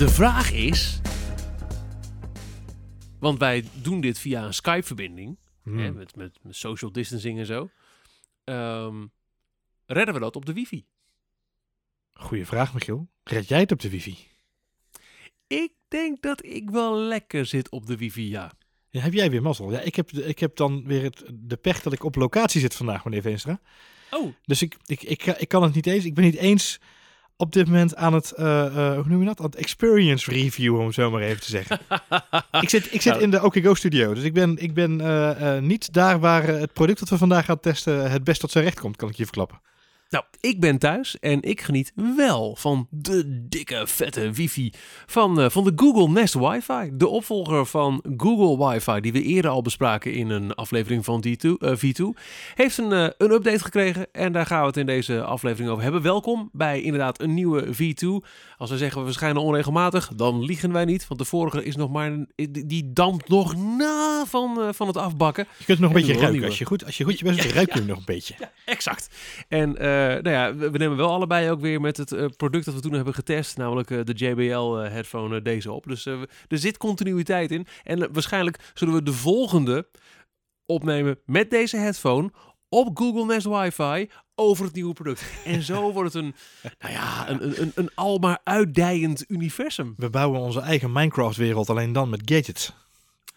De vraag is. Want wij doen dit via een Skype-verbinding. Hmm. Met, met, met social distancing en zo. Ehm, redden we dat op de wifi? Goeie vraag, Michiel. Red jij het op de wifi? Ik denk dat ik wel lekker zit op de wifi, ja. Ja, heb jij weer mazzel? Ja, ik heb, ik heb dan weer het, de pech dat ik op locatie zit vandaag, meneer Veenstra. Oh, Dus ik, ik, ik, ik kan het niet eens. Ik ben niet eens op dit moment aan het, eh, eh, hoe noem je dat? Aan het experience review, om zo maar even te zeggen. ik zit, ik zit Nou. in de OKGo studio. Dus ik ben, ik ben eh, niet daar waar het product dat we vandaag gaan testen het best tot zijn recht komt, kan ik je verklappen. Nou, ik ben thuis en ik geniet wel van de dikke, vette wifi van, eh, van de Google Nest Wi-Fi. De opvolger van Google Wi-Fi, die we eerder al bespraken in een aflevering van D2, eh, V2, heeft een, eh, een update gekregen en daar gaan we het in deze aflevering over hebben. Welkom bij inderdaad een nieuwe V2. Als we zeggen we verschijnen onregelmatig, dan liegen wij niet, want de vorige is nog maar, die dampt nog na van, van het afbakken. Je kunt nog een En beetje ruiken. nieuwe. Als je goed, als je, goed je best doet, ruik je hem nog een beetje. Exact. En nou ja, we, we nemen wel allebei ook weer met het eh, product dat we toen hebben getest, namelijk eh, de JBL eh, headphone eh, deze op. Dus eh, er zit continuïteit in. En eh, waarschijnlijk zullen we de volgende opnemen met deze headphone op Google Nest Wi-Fi over het nieuwe product. En zo wordt het een, nou ja, een, een, een, een almaar uitdijend universum. We bouwen onze eigen Minecraft-wereld, alleen dan met gadgets.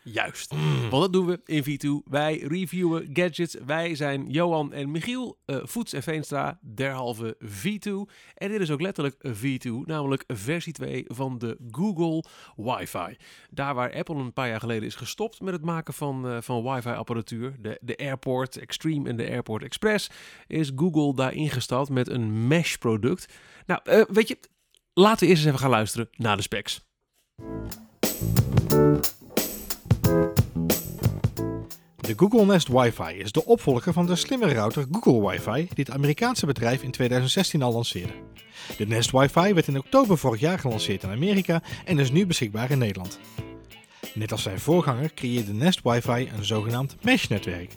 Juist. Want dat doen we in V2. Wij reviewen gadgets. Wij zijn Johan en Michiel, eh Voets en Veenstra, derhalve V2. En dit is ook letterlijk V2, namelijk versie 2 van de Google Wi-Fi. Daar waar Apple een paar jaar geleden is gestopt met het maken van, eh, van Wi-Fi-apparatuur, de, de Airport Extreme en de Airport Express, is Google daar ingestapt met een mesh-product. Nou, eh, weet je, laten we eerst eens even gaan luisteren naar de specs. De Google Nest Wi-Fi is de opvolger van de slimme router Google Wi-Fi, die het Amerikaanse bedrijf in 2016 al lanceerde. De Nest Wi-Fi werd in oktober vorig jaar gelanceerd in Amerika en is nu beschikbaar in Nederland. Net als zijn voorganger creëerde Nest Wi-Fi een zogenaamd mesh-netwerk.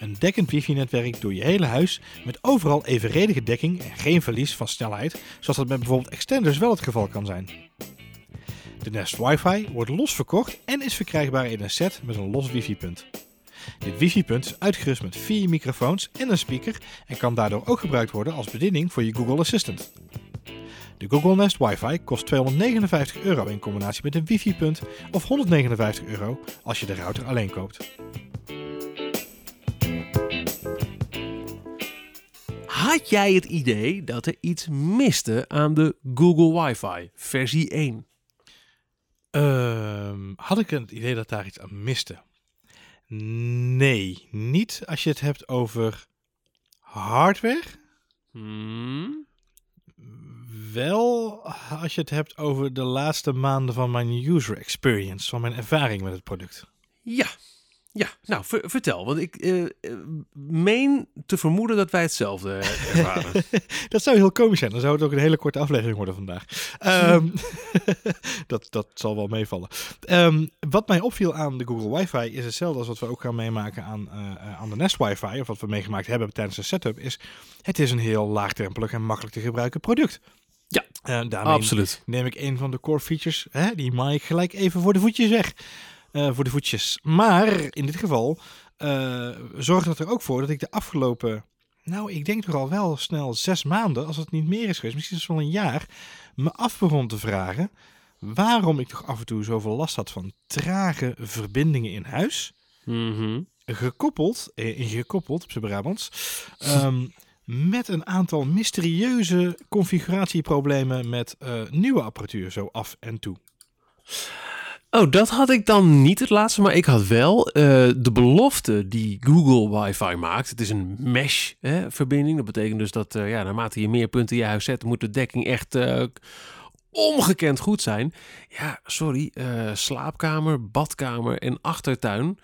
Een dekkend wifi-netwerk door je hele huis met overal evenredige dekking en geen verlies van snelheid, zoals dat met bijvoorbeeld extenders wel het geval kan zijn. De Nest Wi-Fi wordt los verkocht en is verkrijgbaar in een set met een los wifi-punt. Dit wifi-punt is uitgerust met vier microfoons en een speaker en kan daardoor ook gebruikt worden als bediening voor je Google Assistant. De Google Nest Wi-Fi kost 259 euro in combinatie met een wifi-punt of 159 euro als je de router alleen koopt. Had jij het idee dat er iets miste aan de Google Wi-Fi versie 1? Ehm, had ik het idee dat daar iets aan miste? Nee, niet als je het hebt over hardware. Hmm? Wel als je het hebt over de laatste maanden van mijn user experience, van mijn ervaring met het product. Ja. Ja, nou ver- vertel, want ik eh, eh, meen te vermoeden dat wij hetzelfde eh, ervaren. Dat zou heel komisch zijn. Dan zou het ook een hele korte aflevering worden vandaag. Ehm, dat, dat zal wel meevallen. Ehm, wat mij opviel aan de Google Wi-Fi is hetzelfde als wat we ook gaan meemaken aan, aan de Nest Wi-Fi. Of wat we meegemaakt hebben tijdens de setup. Is het is een heel laagdrempelig en makkelijk te gebruiken product. Ja, daarmee Absoluut. neem ik een van de core features. Hè, die maai ik gelijk even voor de voetjes weg. Eh, voor de voetjes. Maar in dit geval eh zorgt dat er ook voor dat ik de afgelopen, nou ik denk toch al wel snel zes maanden, als het niet meer is geweest, misschien is het wel een jaar, me af begon te vragen waarom ik toch af en toe zoveel last had van trage verbindingen in huis. Mhm. Gekoppeld, eh, gekoppeld op zijn Brabants, ehm, met een aantal mysterieuze configuratieproblemen met eh, nieuwe apparatuur zo af en toe. Oh, dat had ik dan niet het laatste, maar ik had wel eh, de belofte die Google Wi-Fi maakt. Het is een mesh-verbinding. Dat betekent dus dat eh, ja, naarmate je meer punten in je huis zet, moet de dekking echt eh, ongekend goed zijn. Ja, sorry, slaapkamer, badkamer en achtertuin.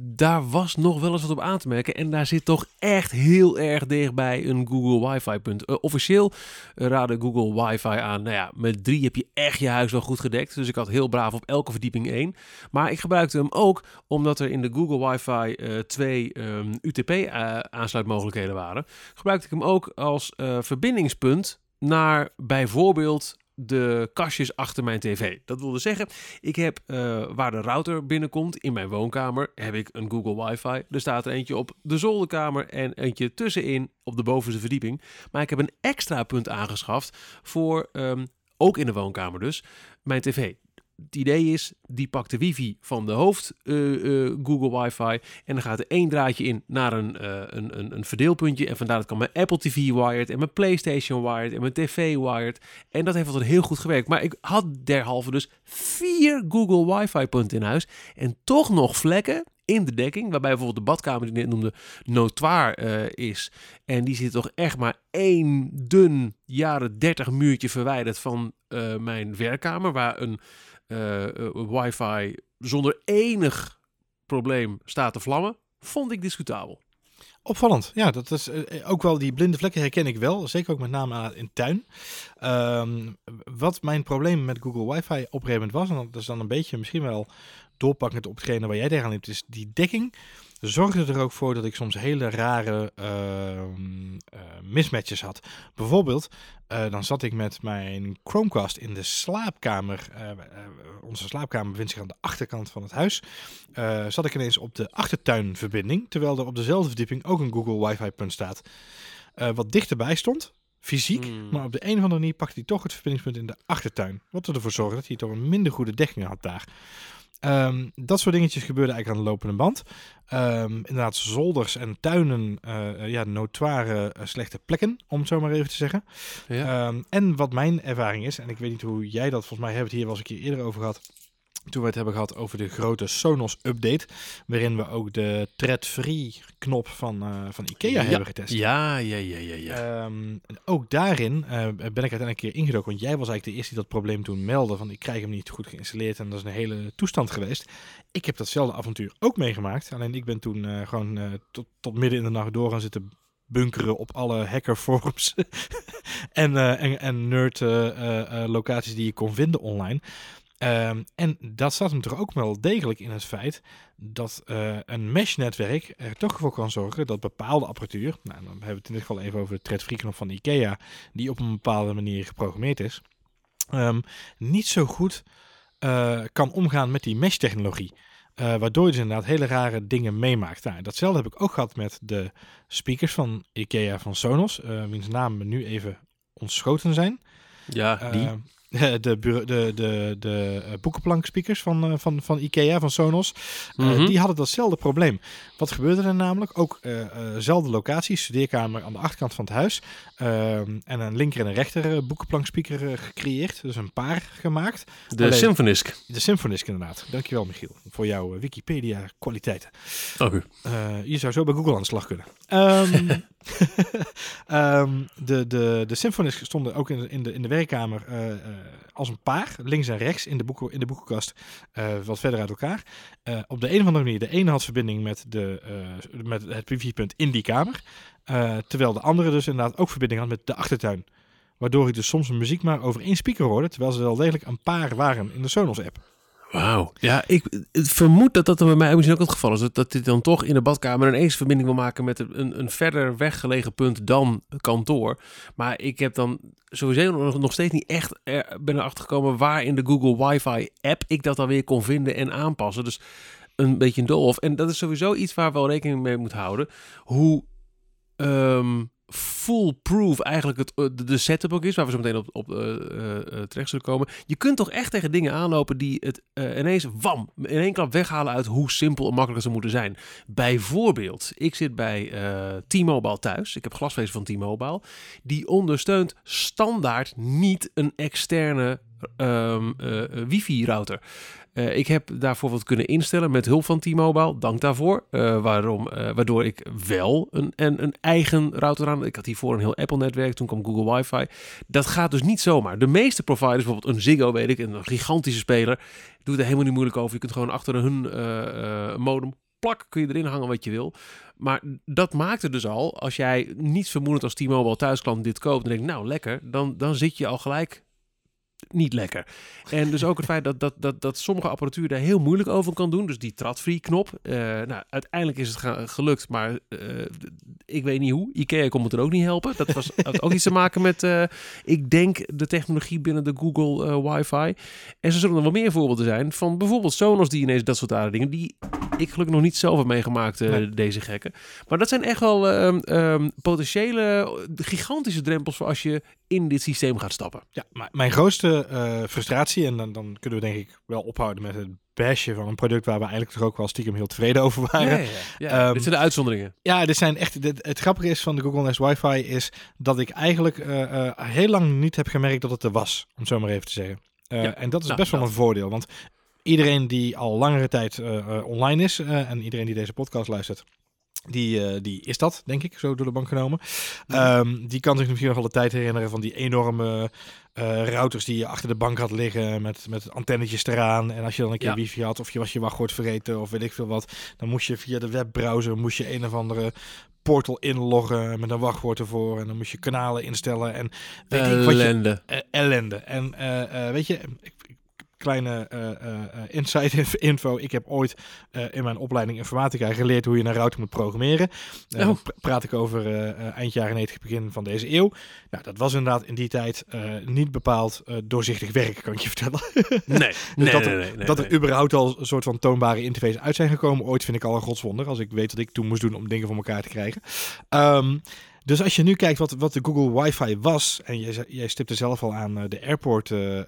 Daar was nog wel eens wat op aan te merken. En daar zit toch echt heel erg dichtbij een Google Wi-Fi-punt. Eh, officieel eh, raadde Google Wi-Fi aan. Nou ja, met drie heb je echt je huis wel goed gedekt. Dus ik had heel braaf op elke verdieping één. Maar ik gebruikte hem ook omdat er in de Google Wi-Fi eh, twee ehm, UTP-aansluitmogelijkheden waren. Gebruikte ik hem ook als eh, verbindingspunt naar bijvoorbeeld de kastjes achter mijn tv. Dat wilde zeggen, ik heb uh, waar de router binnenkomt in mijn woonkamer, heb ik een Google Wi-Fi. Er staat er eentje op de zolderkamer en eentje tussenin op de bovenste verdieping. Maar ik heb een extra punt aangeschaft voor, um, ook in de woonkamer dus, mijn tv het idee is, die pakt de wifi van de hoofd uh, uh, Google Wi-Fi en dan gaat er één draadje in naar een, uh, een, een, een, verdeelpuntje en vandaar dat kan mijn Apple TV wired en mijn PlayStation wired en mijn TV wired en dat heeft altijd heel goed gewerkt. Maar ik had derhalve dus vier Google Wi-Fi punten in huis en toch nog vlekken in de dekking, waarbij bijvoorbeeld de badkamer die ik net noemde notoir is. En die zit toch echt maar één dun jaren 30 muurtje verwijderd van mijn werkkamer, waar een wifi zonder enig probleem staat te vlammen, vond ik discutabel. Opvallend. Ja, dat is uh, ook wel die blinde vlekken herken ik wel. Zeker ook met name in tuin. Um, wat mijn probleem met Google Wifi op was, en dat is dan een beetje misschien wel doorpakkend op hetgene waar jij tegenaan liep, is die dekking zorgde er ook voor dat ik soms hele rare uh, mismatches had. Bijvoorbeeld, uh, dan zat ik met mijn Chromecast in de slaapkamer. Uh, onze slaapkamer bevindt zich aan de achterkant van het huis. zat ik ineens op de achtertuinverbinding, terwijl er op dezelfde verdieping ook een Google Wifi-punt staat. wat dichterbij stond, fysiek, hmm. maar op de een of andere manier pakte hij toch het verbindingspunt in de achtertuin. Wat ervoor zorgde dat hij toch een minder goede dekking had daar. Um, dat soort dingetjes gebeurden eigenlijk aan de lopende band. Um, inderdaad, zolders en tuinen, uh, ja, notoire uh, slechte plekken, om het zo maar even te zeggen. Ja. Um, en wat mijn ervaring is, en ik weet niet hoe jij dat, volgens mij hebben we het hier wel eens een keer eerder over gehad toen we het hebben gehad over de grote Sonos update, waarin we ook de thread-free knop van, uh, van Ikea hebben getest. Ja, ja, ja, ja. ja. Um, ook daarin uh, ben ik uiteindelijk een keer ingedoken, want jij was eigenlijk de eerste die dat probleem toen meldde, van ik krijg hem niet goed geïnstalleerd en dat is een hele toestand geweest. Ik heb datzelfde avontuur ook meegemaakt, alleen ik ben toen uh, gewoon tot, tot midden in de nacht door gaan zitten bunkeren op alle hackerforums en, en, en nerd locaties die je kon vinden online. Um, en dat staat hem toch ook wel degelijk in het feit dat uh, een mesh-netwerk er toch voor kan zorgen dat bepaalde apparatuur, nou, dan hebben we het in dit geval even over de thread-free knop van IKEA, die op een bepaalde manier geprogrammeerd is, um, niet zo goed uh, kan omgaan met die mesh-technologie. Uh, waardoor je dus inderdaad hele rare dingen meemaakt. Nou, datzelfde heb ik ook gehad met de speakers van IKEA van Sonos, wiens namen nu even ontschoten zijn. Ja, die. de, de, de, de, eh, boekenplank speakers van, uh, van, van Ikea, van Sonos, uh, mm -hmm. die hadden datzelfde probleem. Wat gebeurde er namelijk? Ook dezelfde locatie, studeerkamer aan de achterkant van het huis. Ehm, en een linker en een rechter boekenplank speaker gecreëerd. Dus een paar gemaakt. De Alleen, Symfonisk. De Symfonisk inderdaad. Dankjewel Michiel voor jouw Wikipedia kwaliteiten. Oké. je zou zo bij Google aan de slag kunnen. Um, um, de, de, de Symfonisk stonden ook in de, in de, in de werkkamer als een paar, links en rechts in de, boeken, in de boekenkast, uh, wat verder uit elkaar. Op de een of andere manier, de ene had verbinding met, de, met het wifi-punt in die kamer, terwijl de andere dus inderdaad ook verbinding had met de achtertuin. Waardoor ik dus soms muziek maar over één speaker hoorde, terwijl ze wel degelijk een paar waren in de Sonos-app. Wauw. Ja, ik vermoed dat dat bij mij misschien ook het geval is. Dat, dat dit dan toch in de badkamer ineens verbinding wil maken met een, een verder weggelegen punt dan kantoor. Maar ik heb dan sowieso nog, nog steeds niet echt er, ben erachter gekomen waar in de Google Wifi app ik dat dan weer kon vinden en aanpassen. Dus een beetje een doolhof. En dat is sowieso iets waar wel rekening mee moet houden. Hoe um, foolproof eigenlijk het, eh, de setup ook is, waar we zo meteen op, op uh, uh, terecht zullen komen. Je kunt toch echt tegen dingen aanlopen die het ineens, wam, in één klap weghalen uit hoe simpel en makkelijk ze moeten zijn. Bijvoorbeeld, ik zit bij T-Mobile thuis. Ik heb glasvezel van T-Mobile. Die ondersteunt standaard niet een externe um, wifi-router. Uh, ik heb daarvoor wat kunnen instellen met hulp van T-Mobile. Dank daarvoor. Uh, waarom, uh, waardoor ik wel een, een, een, eigen router aan. Ik had hiervoor een heel Apple-netwerk. Toen kwam Google Wi-Fi. Dat gaat dus niet zomaar. De meeste providers, bijvoorbeeld een Ziggo, weet ik, een gigantische speler, doet er helemaal niet moeilijk over. Je kunt gewoon achter hun modem plak kun je erin hangen wat je wil. Maar dat maakt het dus al, als jij niet vermoedend als T-Mobile thuisklant dit koopt en denkt, nou lekker, dan, dan zit je al gelijk niet lekker. En dus ook het feit dat, dat, dat, dat sommige apparatuur daar heel moeilijk over kan doen. Dus die trad-free knop. Uh, nou, uiteindelijk is het gelukt, maar uh, ik weet niet hoe. Ikea kon er ook niet helpen. Dat was, had ook iets te maken met, uh, ik denk, de technologie binnen de Google wifi. En er zullen er wel meer voorbeelden zijn van bijvoorbeeld Sonos die ineens dat soort aardige dingen, die ik gelukkig nog niet zelf heb meegemaakt, nee. deze gekken. Maar dat zijn echt wel um, um, potentiële, gigantische drempels voor als je in dit systeem gaat stappen. Ja, maar mijn grootste uh, frustratie, en dan, dan kunnen we denk ik wel ophouden met het bashen van een product waar we eigenlijk toch ook wel stiekem heel tevreden over waren. Ja, ja, ja. Um, dit zijn de uitzonderingen. Ja, dit zijn echt. Dit, het grappige is van de Google Nest Wi-Fi is dat ik eigenlijk uh, uh, heel lang niet heb gemerkt dat het er was, om zo maar even te zeggen. En dat is nou, best wel dat. een voordeel, want iedereen die al langere tijd online is en iedereen die deze podcast luistert, die, uh, die is dat, denk ik, zo door de bank genomen. Ja. Um, die kan zich misschien nog wel de tijd herinneren van die enorme uh, routers die je achter de bank had liggen met, met antennetjes eraan. En als je dan een keer ja. wifi had of je was je wachtwoord vergeten of weet ik veel wat, dan moest je via de webbrowser moest je een of andere portal inloggen met een wachtwoord ervoor. En dan moest je kanalen instellen en weet ellende. Ik wat je, uh, ellende. En uh, weet je, ik, kleine uh, uh, inside info. Ik heb ooit in mijn opleiding informatica geleerd hoe je een router moet programmeren. Oh. praat ik over eind jaren 90, begin van deze eeuw. Nou, dat was inderdaad in die tijd niet bepaald doorzichtig werk, kan ik je vertellen. nee, dus nee, dat, nee, er, nee, nee, dat er überhaupt al een soort van toonbare interface uit zijn gekomen. Ooit vind ik al een godswonder, als ik weet wat ik toen moest doen om dingen voor elkaar te krijgen. Um, dus als je nu kijkt wat, wat de Google Wi-Fi was, en jij, jij stipte zelf al aan de airport uh, uh,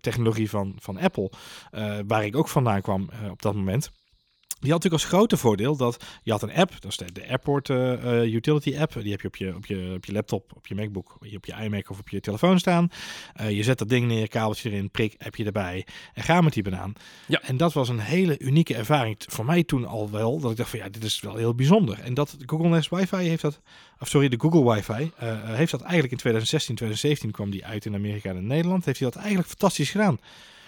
technologie van, van Apple, waar ik ook vandaan kwam op dat moment. Die had natuurlijk als grote voordeel dat je had een app, dat is de, de Airport uh, Utility app. Die heb je op je, op, je op je laptop, op je MacBook, op je iMac of op je telefoon staan. Uh, je zet dat ding neer, kabeltje erin, prik, appje erbij en ga met die banaan. Ja. En dat was een hele unieke ervaring voor mij toen al wel, dat ik dacht van ja, dit is wel heel bijzonder. En dat Google Nest Wi-Fi heeft dat, of sorry, de Google Wi-Fi heeft dat eigenlijk in 2016, 2017 kwam die uit in Amerika en in Nederland. Heeft hij dat eigenlijk fantastisch gedaan.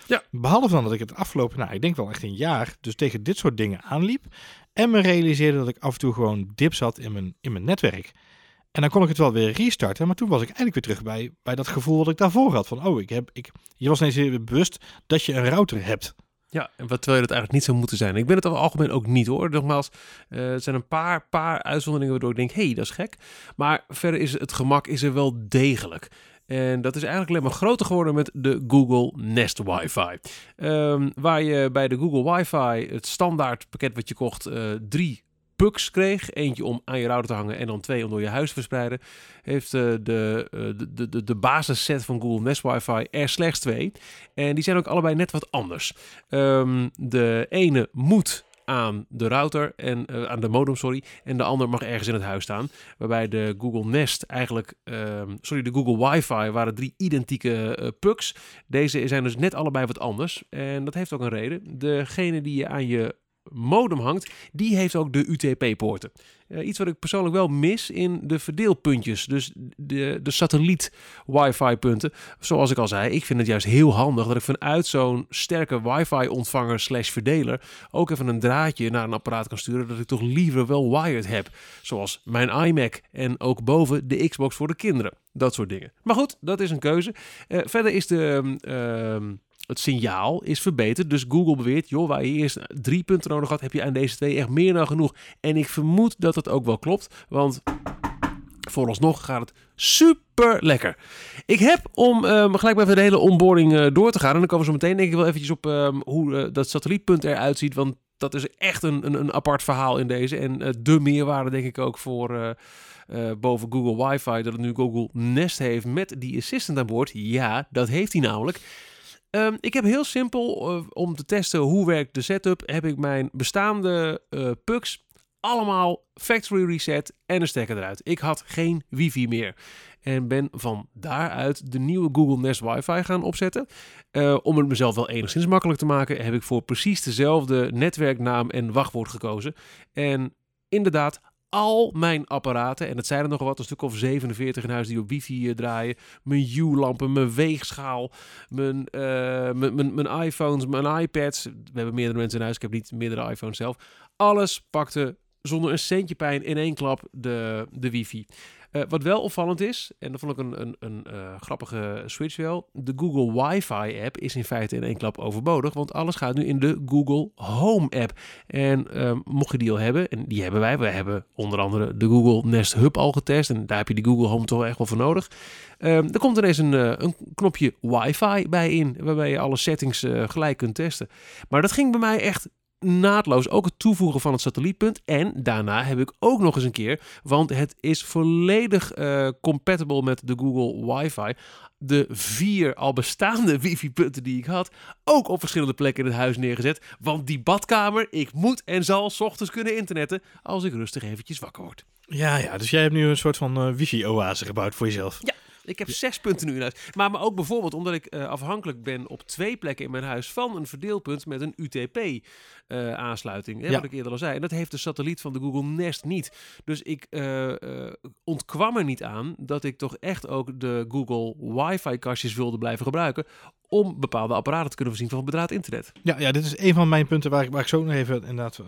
Ja. Behalve dan dat ik het afgelopen, nou, ik denk wel echt een jaar, dus tegen dit soort dingen aanliep. En me realiseerde dat ik af en toe gewoon dip zat in mijn, in mijn netwerk. En dan kon ik het wel weer restarten, maar toen was ik eigenlijk weer terug bij, bij dat gevoel dat ik daarvoor had. Van, oh, ik heb, ik, je was ineens weer bewust dat je een router hebt. Ja, en wat terwijl je dat eigenlijk niet zou moeten zijn. Ik ben het over het algemeen ook niet hoor. Nogmaals, uh, er zijn een paar, paar uitzonderingen waardoor ik denk, hé, hey, dat is gek. Maar verder is het gemak is er wel degelijk. En dat is eigenlijk alleen maar groter geworden met de Google Nest Wi-Fi. Um, waar je bij de Google Wi-Fi het standaard pakket wat je kocht uh, drie pucks kreeg. Eentje om aan je router te hangen en dan twee om door je huis te verspreiden. Heeft uh, de, de, de, de basisset van Google Nest Wi-Fi er slechts twee. En die zijn ook allebei net wat anders. Um, de ene moet aan de router en uh, aan de modem, sorry. En de ander mag ergens in het huis staan. Waarbij de Google Nest eigenlijk, uh, sorry, de Google Wi-Fi waren drie identieke uh, pucks. Deze zijn dus net allebei wat anders. En dat heeft ook een reden. Degene die je aan je modem hangt, die heeft ook de UTP-poorten. Uh, iets wat ik persoonlijk wel mis in de verdeelpuntjes, dus de, de satelliet-wifi-punten. Zoals ik al zei, ik vind het juist heel handig dat ik vanuit zo'n sterke wifi-ontvanger slash verdeler ook even een draadje naar een apparaat kan sturen dat ik toch liever wel wired heb. Zoals mijn iMac en ook boven de Xbox voor de kinderen. Dat soort dingen. Maar goed, dat is een keuze. Uh, verder is de... Uh, het signaal is verbeterd. Dus Google beweert, joh, waar je eerst drie punten nodig had, heb je aan deze twee echt meer dan genoeg. En ik vermoed dat het ook wel klopt, want vooralsnog gaat het super lekker. Ik heb, om um, gelijk maar de hele onboarding uh, door te gaan, en dan komen we zo meteen denk ik wel eventjes op um, hoe uh, dat satellietpunt eruit ziet, want dat is echt een, een, een apart verhaal in deze. En uh, de meerwaarde denk ik ook voor... Boven Google Wifi, dat het nu Google Nest heeft met die assistant aan boord. Ja, dat heeft hij namelijk. Um, ik heb heel simpel, uh, om te testen hoe werkt de setup, heb ik mijn bestaande uh, pucks allemaal factory reset en een stekker eruit. Ik had geen wifi meer. En ben van daaruit de nieuwe Google Nest Wi-Fi gaan opzetten. Uh, om het mezelf wel enigszins makkelijk te maken, heb ik voor precies dezelfde netwerknaam en wachtwoord gekozen. En inderdaad, al mijn apparaten, en het zijn er nog wat, een stuk of 47 in huis die op wifi uh, draaien. Mijn U-lampen, mijn weegschaal, mijn, uh, mijn, mijn, mijn, iPhones, mijn iPads. We hebben meerdere mensen in huis, ik heb niet meerdere iPhones zelf. Alles pakte zonder een centje pijn in één klap de, de wifi. Uh, wat wel opvallend is, en dat vond ik een, een, een uh, grappige switch wel, de Google Wi-Fi app is in feite in één klap overbodig, want alles gaat nu in de Google Home app. En uh, mocht je die al hebben, en die hebben wij, we hebben onder andere de Google Nest Hub al getest, en daar heb je die Google Home toch echt wel voor nodig. Um, er komt ineens een, uh, een knopje Wi-Fi bij in, waarbij je alle settings gelijk kunt testen. Maar dat ging bij mij echt naadloos ook het toevoegen van het satellietpunt. En daarna heb ik ook nog eens een keer, want het is volledig uh, compatible met de Google Wi-Fi. De vier al bestaande wifi-punten die ik had, ook op verschillende plekken in het huis neergezet. Want die badkamer, ik moet en zal s ochtends kunnen internetten als ik rustig eventjes wakker word. Ja, ja, dus jij hebt nu een soort van uh, wifi-oase gebouwd voor jezelf. Ja, ik heb zes punten nu in huis. Maar, maar ook bijvoorbeeld omdat ik uh, afhankelijk ben op twee plekken in mijn huis van een verdeelpunt met een UTP-aansluiting. Uh, ja. Wat ik eerder al zei. En dat heeft de satelliet van de Google Nest niet. Dus ik uh, ontkwam er niet aan dat ik toch echt ook de Google Wi-Fi-kastjes wilde blijven gebruiken om bepaalde apparaten te kunnen voorzien van bedraad internet. Ja, ja, dit is een van mijn punten waar ik, waar ik zo nog even inderdaad,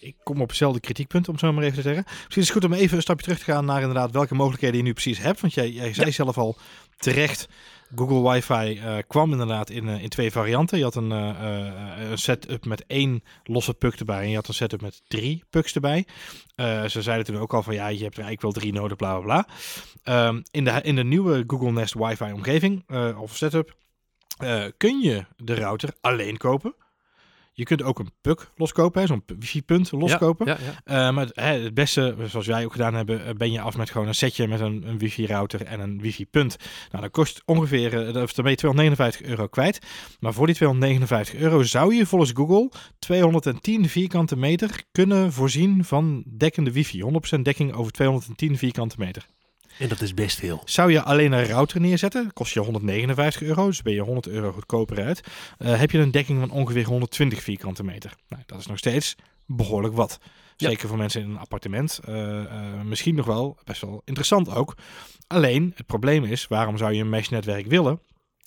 ik kom op hetzelfde kritiekpunt om zo maar even te zeggen. Misschien is het goed om even een stapje terug te gaan naar inderdaad welke mogelijkheden je nu precies hebt. Want jij, jij zei ja. zelf al terecht, Google Wi-Fi uh, kwam inderdaad in, uh, in twee varianten. Je had een, uh, een setup met één losse puck erbij en je had een setup met drie pucks erbij. ze zeiden toen ook al van ja, je hebt er eigenlijk wel drie nodig, bla bla bla. Um, in, de, in de nieuwe Google Nest Wi-Fi omgeving of setup uh, kun je de router alleen kopen. Je kunt ook een puck loskopen, zo'n wifi-punt loskopen. Ja, ja, ja. Uh, maar hè, het beste, zoals wij ook gedaan hebben, ben je af met gewoon een setje met een, een wifi-router en een wifi-punt. Nou, dat kost ongeveer, dat ben je 259 euro kwijt. Maar voor die 259 euro zou je volgens Google 210 vierkante meter kunnen voorzien van dekkende wifi. 100% dekking over 210 vierkante meter. En dat is best veel. Zou je alleen een router neerzetten, kost je 159 euro, dus ben je 100 euro goedkoper uit. Uh, heb je een dekking van ongeveer 120 vierkante meter. Nou, dat is nog steeds behoorlijk wat. Zeker ja. voor mensen in een appartement. Uh, uh, misschien nog wel best wel interessant ook. Alleen, het probleem is, waarom zou je een mesh-netwerk willen?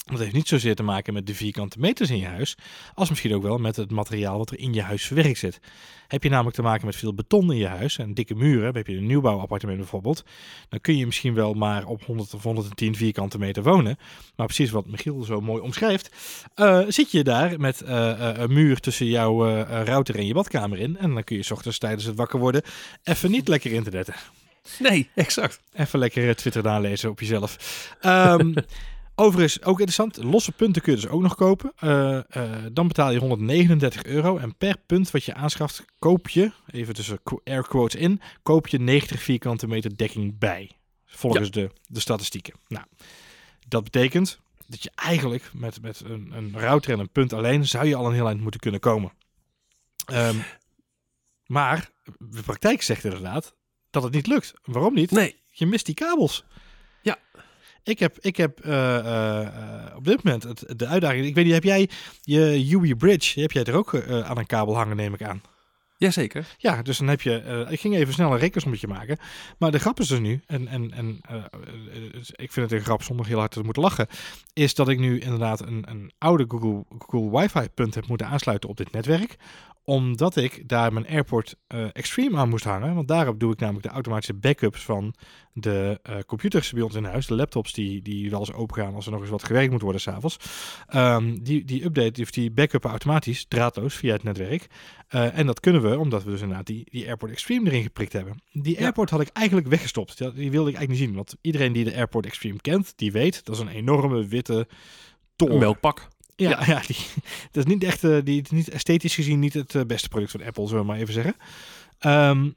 Dat heeft niet zozeer te maken met de vierkante meters in je huis, als misschien ook wel met het materiaal wat er in je huis verwerkt zit. Heb je namelijk te maken met veel beton in je huis en dikke muren, heb je een nieuwbouwappartement bijvoorbeeld, dan kun je misschien wel maar op 100 of 110 vierkante meter wonen. Maar precies wat Michiel zo mooi omschrijft, uh, zit je daar met uh, uh, een muur tussen jouw router en je badkamer in. En dan kun je s ochtends tijdens het wakker worden even niet lekker internetten. Nee, exact. Even lekker Twitter nalezen op jezelf. Um, Overigens, ook interessant, losse punten kun je dus ook nog kopen. Uh, uh, dan betaal je 139 euro en per punt wat je aanschaft, koop je, even tussen air quotes in, koop je 90 vierkante meter dekking bij. Volgens ja. de, de statistieken. Nou, dat betekent dat je eigenlijk met, met een, een router en een punt alleen, zou je al een heel eind moeten kunnen komen. Um, maar de praktijk zegt inderdaad dat het niet lukt. Waarom niet? Nee. Je mist die kabels. Ik heb, ik heb uh, uh, op dit moment het, de uitdaging. Ik weet niet, heb jij je UE Bridge? Heb jij er ook aan een kabel hangen, neem ik aan? Jazeker. Ja, dus dan heb je. ik ging even snel een rekensommetje maken. Maar de grap is dus nu, en, en, en ik vind het een grap zonder heel hard te moeten lachen. Is dat ik nu inderdaad een, een oude Google, Google Wi-Fi-punt heb moeten aansluiten op dit netwerk omdat ik daar mijn Airport uh, Extreme aan moest hangen. Want daarop doe ik namelijk de automatische backups van de uh, computers bij ons in huis. De laptops die, die wel eens open gaan als er nog eens wat gewerkt moet worden s'avonds. Um, die, die update, of die backuppen automatisch, draadloos via het netwerk. Uh, en dat kunnen we, omdat we dus inderdaad die, die Airport Extreme erin geprikt hebben. Die ja. Airport had ik eigenlijk weggestopt. Die, die wilde ik eigenlijk niet zien. Want iedereen die de Airport Extreme kent, die weet, dat is een enorme witte toren. Een melkpak. Ja, ja. ja die, dat is niet echt, uh, die, niet esthetisch gezien niet het uh, beste product van Apple, zullen we maar even zeggen. Um,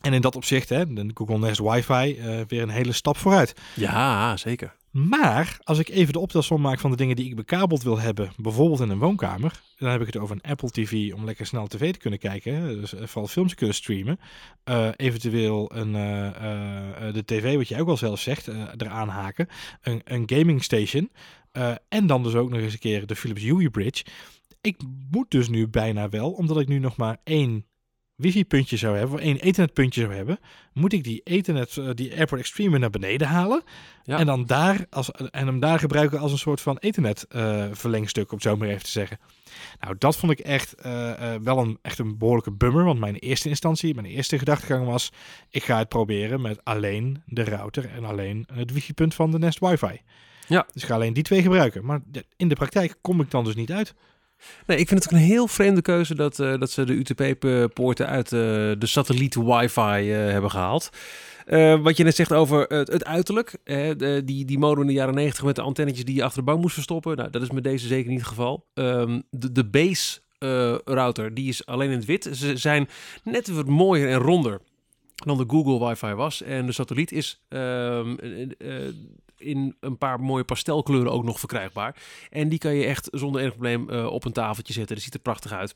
en in dat opzicht, hè, de Google Nest Wi-Fi, uh, weer een hele stap vooruit. Ja, zeker. Maar als ik even de optelsom maak van de dingen die ik bekabeld wil hebben, bijvoorbeeld in een woonkamer, dan heb ik het over een Apple TV om lekker snel tv te kunnen kijken, dus vooral films te kunnen streamen. Uh, eventueel een, uh, uh, de tv, wat jij ook wel zelf zegt, eraan haken. Een, een gaming station. Uh, en dan dus ook nog eens een keer de Philips Hue Bridge. Ik moet dus nu bijna wel, omdat ik nu nog maar één wifi-puntje zou hebben, of één ethernetpuntje zou hebben, moet ik die ethernet, uh, die AirPort Extreme naar beneden halen Ja. en dan daar als, en hem daar gebruiken als een soort van ethernet eh, verlengstuk, om het zo maar even te zeggen. Nou, dat vond ik echt eh, eh, wel een, echt een behoorlijke bummer, want mijn eerste instantie, mijn eerste gedachtegang was, ik ga het proberen met alleen de router en alleen het wifi-punt van de Nest Wi-Fi. Ja. Dus ik ga alleen die twee gebruiken. Maar in de praktijk kom ik dan dus niet uit. Nee, ik vind het ook een heel vreemde keuze dat, eh, dat ze de UTP-poorten uit eh, de satelliet wifi eh, hebben gehaald. Eh, wat je net zegt over het, het uiterlijk. hè, de, die, die modem in de jaren 90 met de antennetjes die je achter de bank moest verstoppen. Nou, dat is met deze zeker niet het geval. Ehm, de, de base router, die is alleen in het wit. Ze zijn net wat mooier en ronder dan de Google wifi was. En de satelliet is ehm, eh, eh, in een paar mooie pastelkleuren ook nog verkrijgbaar. En die kan je echt zonder enig probleem eh, op een tafeltje zetten. Dat ziet er prachtig uit.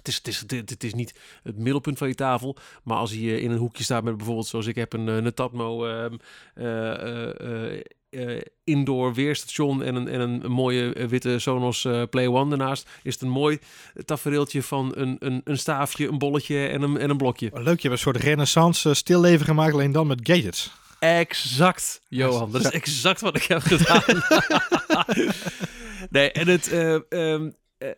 Het is, het, is, het, is niet het middelpunt van je tafel. Maar als hij eh, in een hoekje staat met bijvoorbeeld zoals ik heb een, eh, een Tatmo ehm, eh, eh, eh, eh, indoor weerstation en een, en een, mooie witte Sonos Play One daarnaast, is het een mooi tafereeltje van een, een, een staafje, een bolletje en een, en een blokje. Leuk, je hebt een soort renaissance stilleven gemaakt, alleen dan met gadgets. Exact, Johan. Dat is exact wat ik heb gedaan. nee, en het, eh, ehm, eh,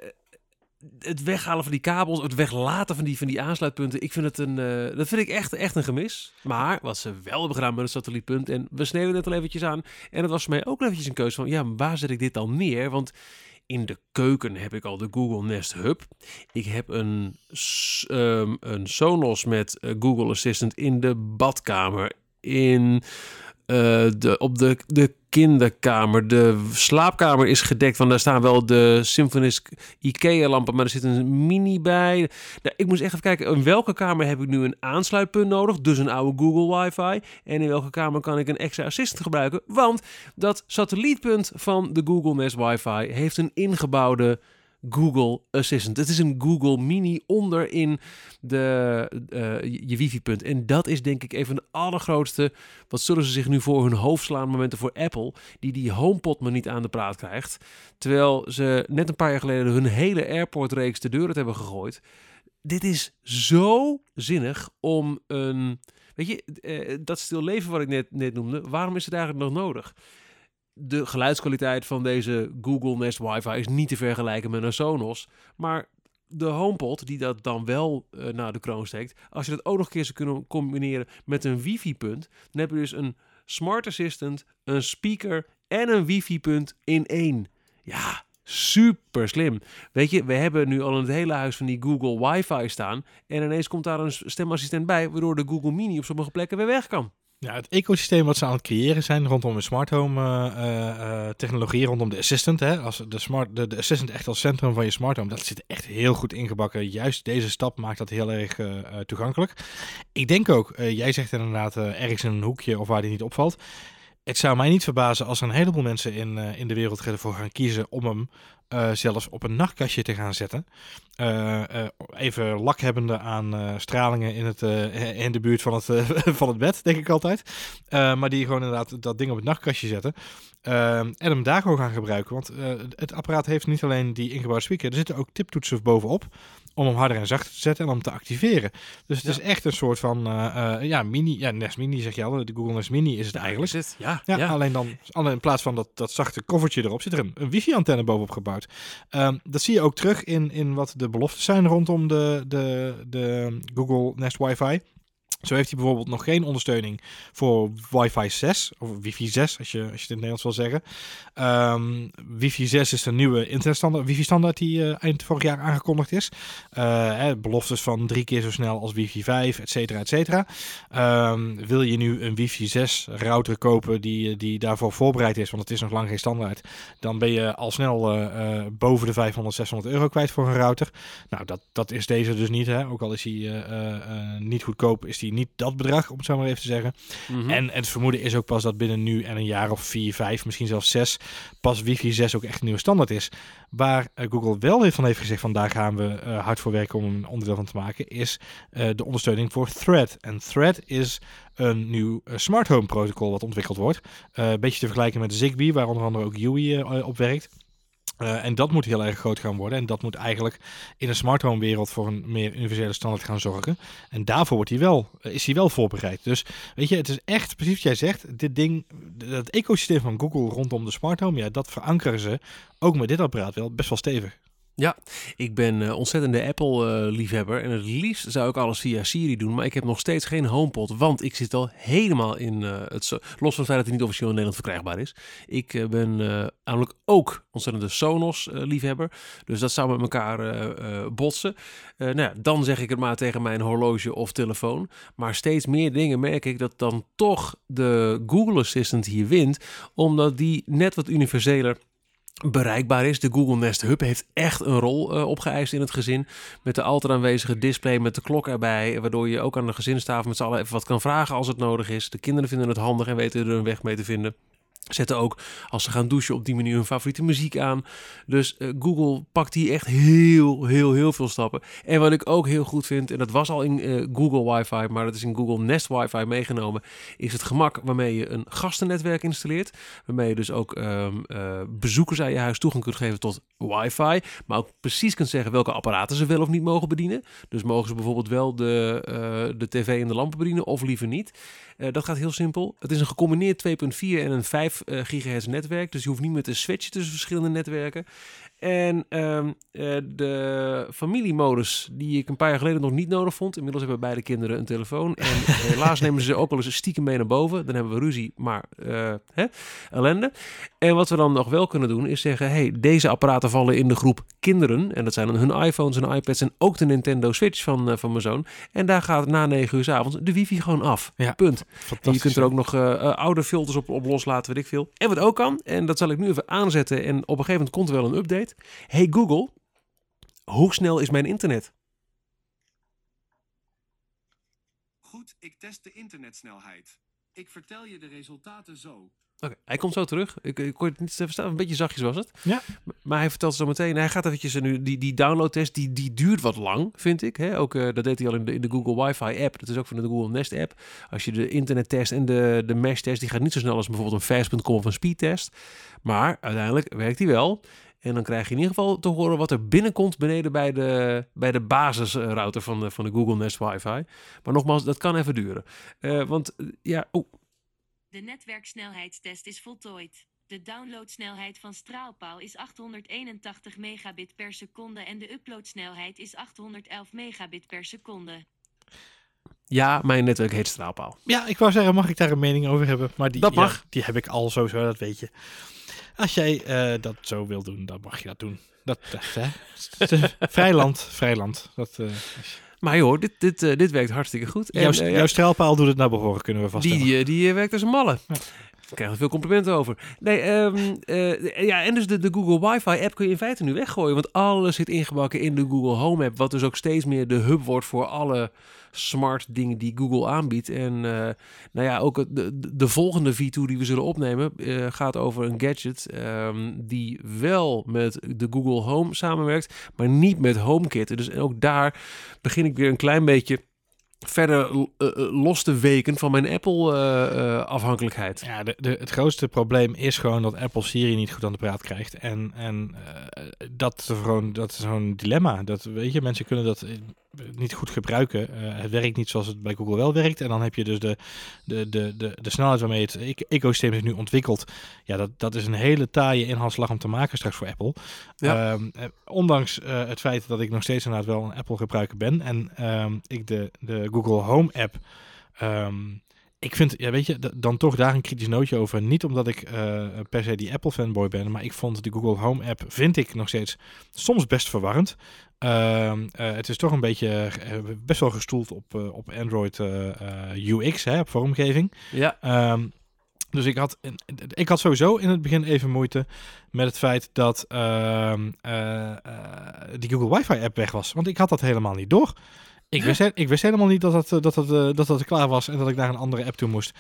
het weghalen van die kabels, het weglaten van die, van die aansluitpunten, ik vind het een, eh, dat vind ik echt, echt een gemis. Maar wat ze wel hebben gedaan met een satellietpunt, en we sneden het al eventjes aan, en het was voor mij ook eventjes een keuze van, ja, waar zet ik dit dan neer? Want in de keuken heb ik al de Google Nest Hub. Ik heb een, ehm, een Sonos met Google Assistant in de badkamer. In, eh, de, op de, de kinderkamer. De slaapkamer is gedekt, want daar staan wel de Symphonisk IKEA-lampen, maar er zit een mini bij. Nou, ik moest echt even kijken, in welke kamer heb ik nu een aansluitpunt nodig? Dus een oude Google Wi-Fi. En in welke kamer kan ik een extra assistant gebruiken? Want dat satellietpunt van de Google Nest Wi-Fi heeft een ingebouwde Google Assistant. Het is een Google Mini onder in de, eh, je wifi-punt. En dat is denk ik een van de allergrootste... wat zullen ze zich nu voor hun hoofd slaan momenten voor Apple... die die HomePod maar niet aan de praat krijgt. Terwijl ze net een paar jaar geleden hun hele Airport-reeks de deur uit hebben gegooid. Dit is zo zinnig om een... Weet je, eh, dat stil leven wat ik net, net noemde, waarom is het eigenlijk nog nodig? De geluidskwaliteit van deze Google Nest Wi-Fi is niet te vergelijken met een Sonos. Maar de HomePod, die dat dan wel eh, naar de kroon steekt, als je dat ook nog een keer zou kunnen combineren met een wifi-punt, dan heb je dus een smart assistant, een speaker en een wifi-punt in één. Ja, super slim. Weet je, we hebben nu al in het hele huis van die Google Wi-Fi staan en ineens komt daar een stemassistent bij, waardoor de Google Mini op sommige plekken weer weg kan. Ja, het ecosysteem wat ze aan het creëren zijn rondom de smart home eh, eh, eh, technologie, rondom de assistant. Hè, als de, smart, de, de assistant echt als centrum van je smart home, dat zit echt heel goed ingebakken. Juist deze stap maakt dat heel erg toegankelijk. Ik denk ook, jij zegt inderdaad ergens in een hoekje of waar die niet opvalt. Het zou mij niet verbazen als er een heleboel mensen in, in de wereld ervoor gaan kiezen om hem eh, zelfs op een nachtkastje te gaan zetten. Eh, eh, even lak hebbende aan stralingen in, het, in de buurt van het, van het bed, denk ik altijd. Maar die gewoon inderdaad dat ding op het nachtkastje zetten. En hem daar gewoon gaan gebruiken. Want het apparaat heeft niet alleen die ingebouwde speaker. Er zitten ook tiptoetsen bovenop. Om hem harder en zachter te zetten en om te activeren. Dus het Ja. is echt een soort van eh, eh, ja, mini. Ja, Nest Mini zeg je al. De Google Nest Mini is het eigenlijk. Is het? Ja, Ja, ja. alleen dan alleen in plaats van dat, dat zachte koffertje erop zit er een, een wifi-antenne bovenop gebouwd. Ehm, dat zie je ook terug in, in wat de beloftes zijn rondom de, de, de Google Nest Wi-Fi. Zo heeft hij bijvoorbeeld nog geen ondersteuning voor Wi-Fi 6, of Wifi 6 als je, als je het in het Nederlands wil zeggen. Ehm, Wifi 6 is de nieuwe internetstandaard, wifi-standaard die eh, eind vorig jaar aangekondigd is. Eh, hè, beloftes van drie keer zo snel als Wifi 5, et cetera, et cetera. Ehm, wil je nu een Wifi 6 router kopen die, die daarvoor voorbereid is, want het is nog lang geen standaard, dan ben je al snel eh, eh, boven de 500, 600 euro kwijt voor een router. Nou, dat, dat is deze dus niet. Hè? Ook al is hij eh, eh, eh, niet goedkoop, is niet dat bedrag, om het zo maar even te zeggen. Mhm. En het vermoeden is ook pas dat binnen nu en een jaar of vier, vijf, misschien zelfs zes, pas wifi 6 ook echt een nieuwe standaard is. Waar eh, Google wel heeft van heeft gezegd van daar gaan we eh, hard voor werken om een onderdeel van te maken, is eh, de ondersteuning voor Thread. En Thread is een nieuw smart home protocol wat ontwikkeld wordt. Een beetje te vergelijken met Zigbee, waar onder andere ook Yui op werkt. Uh, en dat moet heel erg groot gaan worden. En dat moet eigenlijk in een smart home wereld voor een meer universele standaard gaan zorgen. En daarvoor wordt hij wel, uh, is hij wel voorbereid. Dus weet je, het is echt precies wat jij zegt. Dit ding, dat ecosysteem van Google rondom de smart home, ja, dat verankeren ze ook met dit apparaat wel best wel stevig. Ja, ik ben uh, ontzettende Apple-liefhebber. en het liefst zou ik alles via Siri doen. Maar ik heb nog steeds geen HomePod. Want ik zit al helemaal in uh, het... Los van het feit dat hij niet officieel in Nederland verkrijgbaar is. Ik uh, ben namelijk ook ontzettende Sonos-liefhebber. dus dat zou met elkaar botsen. nou ja, dan zeg ik het maar tegen mijn horloge of telefoon. Maar steeds meer dingen merk ik dat dan toch de Google Assistant hier wint. Omdat die net wat universeler bereikbaar is. De Google Nest Hub heeft echt een rol uh, opgeëist in het gezin. Met de altijd aanwezige display met de klok erbij. Waardoor je ook aan de gezinstafel met z'n allen even wat kan vragen als het nodig is. De kinderen vinden het handig en weten er een weg mee te vinden zetten ook als ze gaan douchen op die manier hun favoriete muziek aan. Dus uh, Google pakt hier echt heel, heel, heel veel stappen. En wat ik ook heel goed vind, en dat was al in uh, Google Wi-Fi, maar dat is in Google Nest Wi-Fi meegenomen, is het gemak waarmee je een gastennetwerk installeert. Waarmee je dus ook um, uh, bezoekers aan je huis toegang kunt geven tot Wi-Fi. Maar ook precies kunt zeggen welke apparaten ze wel of niet mogen bedienen. Dus mogen ze bijvoorbeeld wel de, de tv en de lampen bedienen of liever niet. Dat gaat heel simpel. Het is een gecombineerd 2.4 en een 5 5 uh, gigahertz netwerk. Dus je hoeft niet meer te switchen tussen verschillende netwerken. En um, uh, de familiemodus, die ik een paar jaar geleden nog niet nodig vond. Inmiddels hebben beide kinderen een telefoon. En helaas nemen ze ook wel eens stiekem mee naar boven. Dan hebben we ruzie, maar uh, hè, ellende. En wat we dan nog wel kunnen doen, is zeggen... hey, deze apparaten vallen in de groep kinderen. En dat zijn dan hun iPhones en iPads en ook de Nintendo Switch van, uh, van mijn zoon. En daar gaat na 9 uur s avonds de wifi gewoon af. Ja, Punt. En je kunt er ook nog oude filters op, op loslaten, weet ik veel. En wat ook kan, en dat zal ik nu even aanzetten... en op een gegeven moment komt er wel een update... Hey Google, hoe snel is mijn internet? Goed, ik test de internetsnelheid. Ik vertel je de resultaten zo. Oké, hij komt zo terug. Ik, ik kon het niet verstaan. Een beetje zachtjes was het. Ja. Maar hij vertelt zo meteen. Hij gaat eventjes nu. Die, die downloadtest die, die duurt wat lang, vind ik. Hè? Ook uh, dat deed hij al in de, in de Google Wi-Fi app. Dat is ook van de Google Nest app. Als je de internettest en de, de mesh test, die gaat niet zo snel als bijvoorbeeld een fast.com of een speedtest. Maar uiteindelijk werkt hij wel. En dan krijg je in ieder geval te horen wat er binnenkomt beneden bij de, bij de basisrouter van de, van de Google Nest Wi-Fi. Maar nogmaals, dat kan even duren. Uh, want ja, oh. De netwerksnelheidstest is voltooid. De downloadsnelheid van Straalpaal is 881 megabit per seconde en de uploadsnelheid is 811 megabit per seconde. Ja, mijn netwerk heet Straalpaal. Ja, ik wou zeggen, mag ik daar een mening over hebben? Maar die, dat mag. Ja, die heb ik al sowieso, dat weet je. Als jij uh, dat zo wil doen, dan mag je dat doen. Dat, dat hè? vrijland, vrijland. Dat, uh, maar joh, dit, dit, uh, dit werkt hartstikke goed. Jouw, en, jouw straalpaal doet het naar behoren, kunnen we vaststellen. Die, die werkt als een malle. Ja. Ik krijg er veel complimenten over. Nee, um, uh, ja, en dus de, de Google Wi-Fi app kun je in feite nu weggooien. Want alles zit ingebakken in de Google Home app. Wat dus ook steeds meer de hub wordt voor alle smart dingen die Google aanbiedt. En uh, nou ja, ook de, de volgende V2 die we zullen opnemen uh, gaat over een gadget um, die wel met de Google Home samenwerkt, maar niet met HomeKit. Dus ook daar begin ik weer een klein beetje verder uh, los te weken van mijn Apple-afhankelijkheid. Uh, uh, ja, de, de, het grootste probleem is gewoon dat Apple Siri niet goed aan de praat krijgt. En, en dat, is gewoon, dat is zo'n dilemma. Dat, weet je, mensen kunnen dat niet goed gebruiken. het werkt niet zoals het bij Google wel werkt. En dan heb je dus de, de, de, de, de snelheid waarmee het ecosysteem is nu ontwikkeld. Ja, dat, dat is een hele taaie inhaalslag om te maken straks voor Apple. Ja. Um, ondanks het feit dat ik nog steeds inderdaad wel een Apple gebruiker ben. En um, ik de, de Google Home app. Um, ik vind, ja, weet je, dan toch daar een kritisch nootje over. Niet omdat ik uh, per se die Apple fanboy ben, maar ik vond de Google Home app, vind ik nog steeds soms best verwarrend. Uh, uh, het is toch een beetje best wel gestoeld op, op Android UX, hè, op vormgeving. Ja. Um, dus ik had, ik had sowieso in het begin even moeite met het feit dat die Google Wifi app weg was. Want ik had dat helemaal niet door. Ik wist, ik wist helemaal niet dat dat, eh, dat, dat, eh, dat dat klaar was en dat ik naar een andere app toe moest.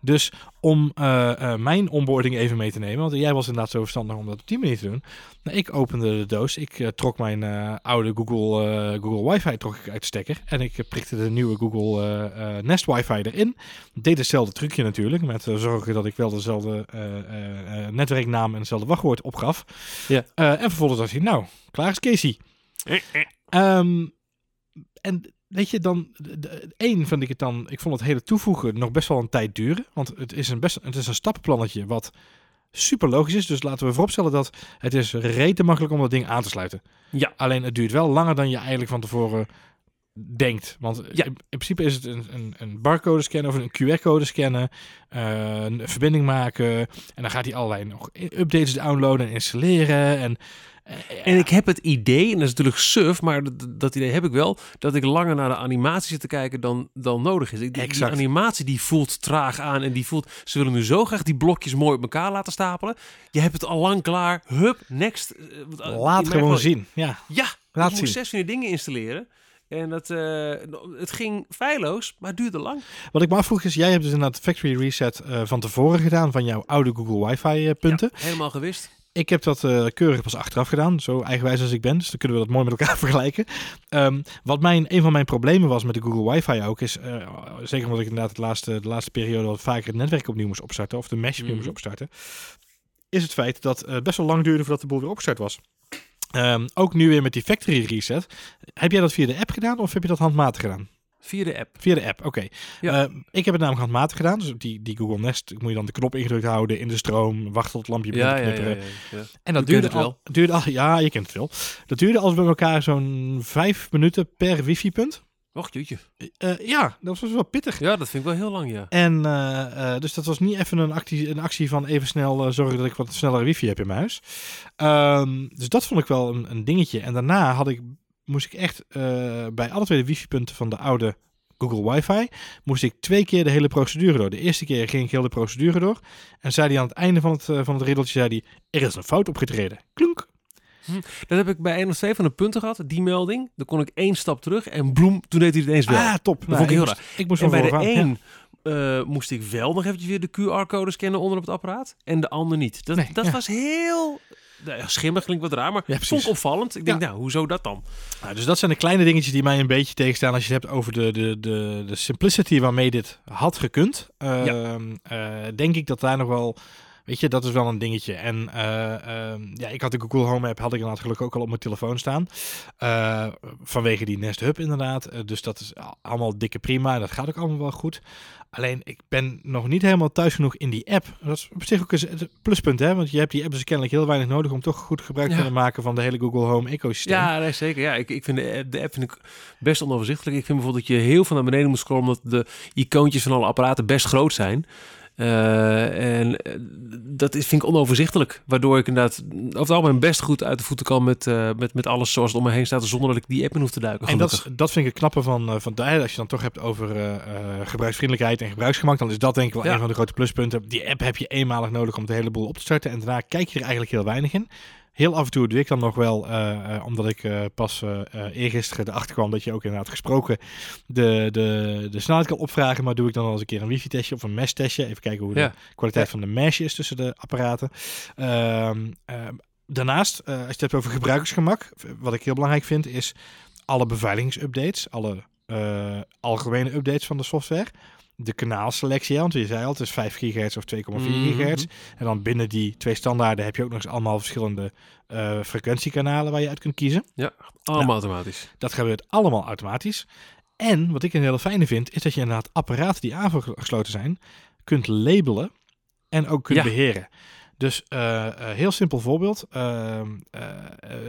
Dus om eh, eh, mijn onboarding even mee te nemen, want jij was inderdaad zo verstandig om dat op die manier te doen. Nou, ik opende de doos, ik eh, trok mijn eh, oude Google, eh, Google Wifi trok ik uit de stekker en ik prikte de nieuwe Google eh, eh, Nest Wifi erin. Deed hetzelfde trucje natuurlijk, met zorgen dat ik wel dezelfde eh, eh, eh, netwerknaam en hetzelfde wachtwoord opgaf. Ja. Eh, en vervolgens dacht ik, nou, klaar is Casey. Ehm, en weet je, dan, één vind ik het dan, ik vond het hele toevoegen nog best wel een tijd duren. Want het is een, best, het is een stappenplannetje wat super logisch is. Dus laten we vooropstellen dat het is rete makkelijk om dat ding aan te sluiten. Ja. Alleen het duurt wel langer dan je eigenlijk van tevoren denkt. Want Ja. in, in principe is het een, een, een barcode scannen of een QR-code scannen, eh, een verbinding maken. En dan gaat hij allerlei nog updates downloaden en installeren. En, eh, En ik heb het idee, en dat is natuurlijk suf, maar dat, dat idee heb ik wel, dat ik langer naar de animatie zit te kijken dan, dan nodig is. Ik, die, die animatie die voelt traag aan en die voelt, ze willen nu zo graag die blokjes mooi op elkaar laten stapelen. Je hebt het al lang klaar. Hup, next. Eh, in laat gewoon geval- zien. Ja. Ja, Laat ik zien. moest zes die dingen installeren. En dat, eh, het ging feilloos, maar het duurde lang. Wat ik me afvroeg is, jij hebt dus inderdaad factory reset eh, van tevoren gedaan van jouw oude Google Wifi eh, punten. Ja, helemaal gewist. Ik heb dat eh, keurig pas achteraf gedaan, zo eigenwijs als ik ben. Dus dan kunnen we dat mooi met elkaar vergelijken. Ehm, wat mijn, een van mijn problemen was met de Google Wifi ook, is eh, zeker omdat ik inderdaad de laatste, de laatste periode wat vaker het netwerk opnieuw moest opstarten, of de mesh opnieuw moest Mhm. opstarten, is het feit dat het best wel lang duurde voordat de boel weer opgestart was. Ehm, ook nu weer met die factory reset. Heb jij dat via de app gedaan of heb je dat handmatig gedaan? Via de app. Via de app, oké. Ja. Eh, ik heb het namelijk handmatig gedaan. Dus die, die Google Nest moet je dan de knop ingedrukt houden in de stroom, wachten tot het lampje begint Ja, te ja, ja, knipperen. ja. En dat duurde het al, wel. duurde al, ja, je kent het wel. Dat duurde als bij elkaar zo'n vijf minuten per wifi-punt. Och, jeetje. Eh, ja, dat was wel pittig. Ja, dat vind ik wel heel lang, ja. En eh, eh, dus dat was niet even een actie, een actie van even snel eh, zorgen dat ik wat snellere wifi heb in mijn huis. Ehm, dus dat vond ik wel een, een dingetje. En daarna had ik, moest ik echt eh, bij alle twee de wifi-punten van de oude Google Wifi, moest ik twee keer de hele procedure door. De eerste keer ging ik heel de procedure door. En zei hij aan het einde van het, eh, van het riddeltje, zei hij, er is een fout opgetreden. Klunk. Dat heb ik bij twee van de punten gehad, die melding. Dan kon ik één stap terug en bloem, toen deed hij het ineens wel. Ah, top. vond ik heel moest, ik moest en bij de één eh, moest ik wel nog eventjes weer de QR-code scannen onder op het apparaat. En de ander niet. Dat, Nee, dat ja. was heel... Schimmig klinkt wat raar, maar Ja, vond ik opvallend. Ik denk, Ja. nou, hoezo dat dan? Nou, dus dat zijn de kleine dingetjes die mij een beetje tegenstaan als je het hebt over de, de, de, de simplicity waarmee dit had gekund. Ehm, eh, denk ik dat daar nog wel, weet je, dat is wel een dingetje. En eh, ehm, ja, ik had de Google Home app, had ik inderdaad gelukkig ook al op mijn telefoon staan. Eh, vanwege die Nest Hub inderdaad. Eh, dus dat is allemaal dikke prima dat gaat ook allemaal wel goed. Alleen ik ben nog niet helemaal thuis genoeg in die app. Dat is op zich ook een pluspunt, hè? Want je hebt die app dus kennelijk heel weinig nodig om toch goed gebruik te Ja. kunnen maken van de hele Google Home ecosysteem. Ja, nee, zeker. Ja, ik, ik vind de, app- de app vind ik best onoverzichtelijk. Ik vind bijvoorbeeld dat je heel veel naar beneden moet scrollen... omdat de icoontjes van alle apparaten best groot zijn. Eh, en eh, dat is, vind ik onoverzichtelijk. Waardoor ik inderdaad over het algemeen best goed uit de voeten kan... met, eh, met, met alles zoals het om me heen staat... zonder dat ik die app in hoef te duiken. En dat, dat vind ik het knappe van, van de, als je dan toch hebt over gebruiksvriendelijkheid en gebruiksgemak, dan is dat denk ik wel Ja. een van de grote pluspunten. Die app heb je eenmalig nodig om de hele boel op te starten en daarna kijk je er eigenlijk heel weinig in. Heel af en toe doe ik dan nog wel, eh, eh, omdat ik eh, pas eergisteren erachter kwam dat je ook inderdaad gesproken de, de, de snelheid kan opvragen, maar doe ik dan al eens een keer een wifi-testje of een mesh-testje. Even kijken hoe Ja. de kwaliteit van de mesh is tussen de apparaten. Ehm, ehm, daarnaast, als je het hebt over gebruikersgemak, wat ik heel belangrijk vind, is alle beveiligingsupdates, alle algemene updates van de software. De kanaalselectie, ja, want je zei al, het is 5 gigahertz of 2,4 Mhm. gigahertz. En dan binnen die twee standaarden heb je ook nog eens allemaal verschillende eh, frequentiekanalen waar je uit kunt kiezen. Allemaal automatisch. Dat gebeurt allemaal automatisch. En wat ik een hele fijne vind, is dat je inderdaad apparaten die aangesloten zijn, kunt labelen en ook kunt Ja. beheren. Dus eh, heel simpel voorbeeld. Ehm, eh,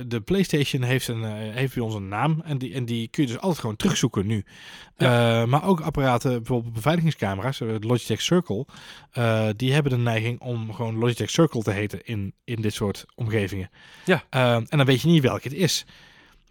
de PlayStation heeft, een, heeft bij ons een naam. En die, en die kun je dus altijd gewoon terugzoeken nu. Maar ook apparaten, bijvoorbeeld beveiligingscamera's, Logitech Circle. die hebben de neiging om gewoon Logitech Circle te heten in, in dit soort omgevingen. Ja. Ehm, en dan weet je niet welke het is.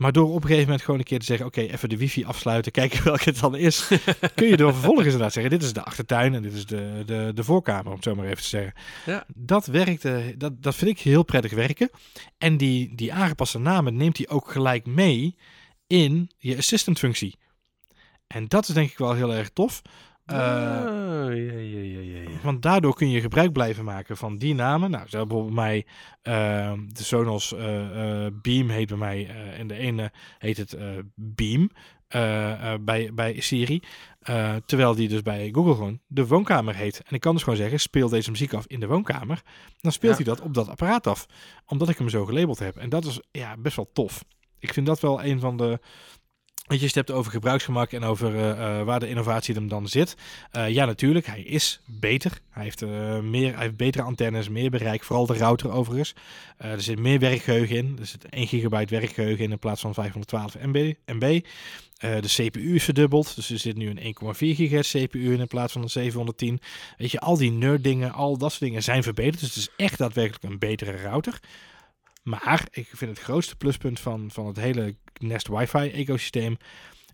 Maar door op een gegeven moment gewoon een keer te zeggen: Oké, even de wifi afsluiten, kijken welke het dan is. kun je door vervolgens inderdaad zeggen: Dit is de achtertuin en dit is de, de, de voorkamer, om het zo maar even te zeggen. Ja. Dat werkt, eh, dat, dat vind ik heel prettig werken. En die, die aangepaste namen neemt hij ook gelijk mee in je assistant functie. En dat is denk ik wel heel erg tof. Uh, ja, ja, ja, ja, ja. Want daardoor kun je gebruik blijven maken van die namen. Nou, bijvoorbeeld bij mij, uh, de Sonos uh, Beam heet bij mij, en de ene heet het Beam bij, bij Siri. terwijl die dus bij Google gewoon de woonkamer heet. En ik kan dus gewoon zeggen, speel deze muziek af in de woonkamer. Dan speelt hij dat op dat apparaat af. Omdat ik hem zo gelabeld heb. En dat is ja, best wel tof. Ik vind dat wel een van de Weet je, je hebt over gebruiksgemak en over uh, uh, waar de innovatie hem dan zit. Uh, ja, natuurlijk, hij is beter. Hij heeft, meer, hij heeft betere antennes, meer bereik, vooral de router overigens. er zit meer werkgeheugen in. Er zit 1 gigabyte werkgeheugen in in plaats van 512 MB. MB. de CPU is verdubbeld, dus er zit nu een 1,4 gigahertz CPU in in plaats van een 710. Weet je, al die nerd dingen, al dat soort dingen zijn verbeterd. Dus het is echt daadwerkelijk een betere router. Maar ik vind het grootste pluspunt van, van het hele Nest Wi-Fi ecosysteem.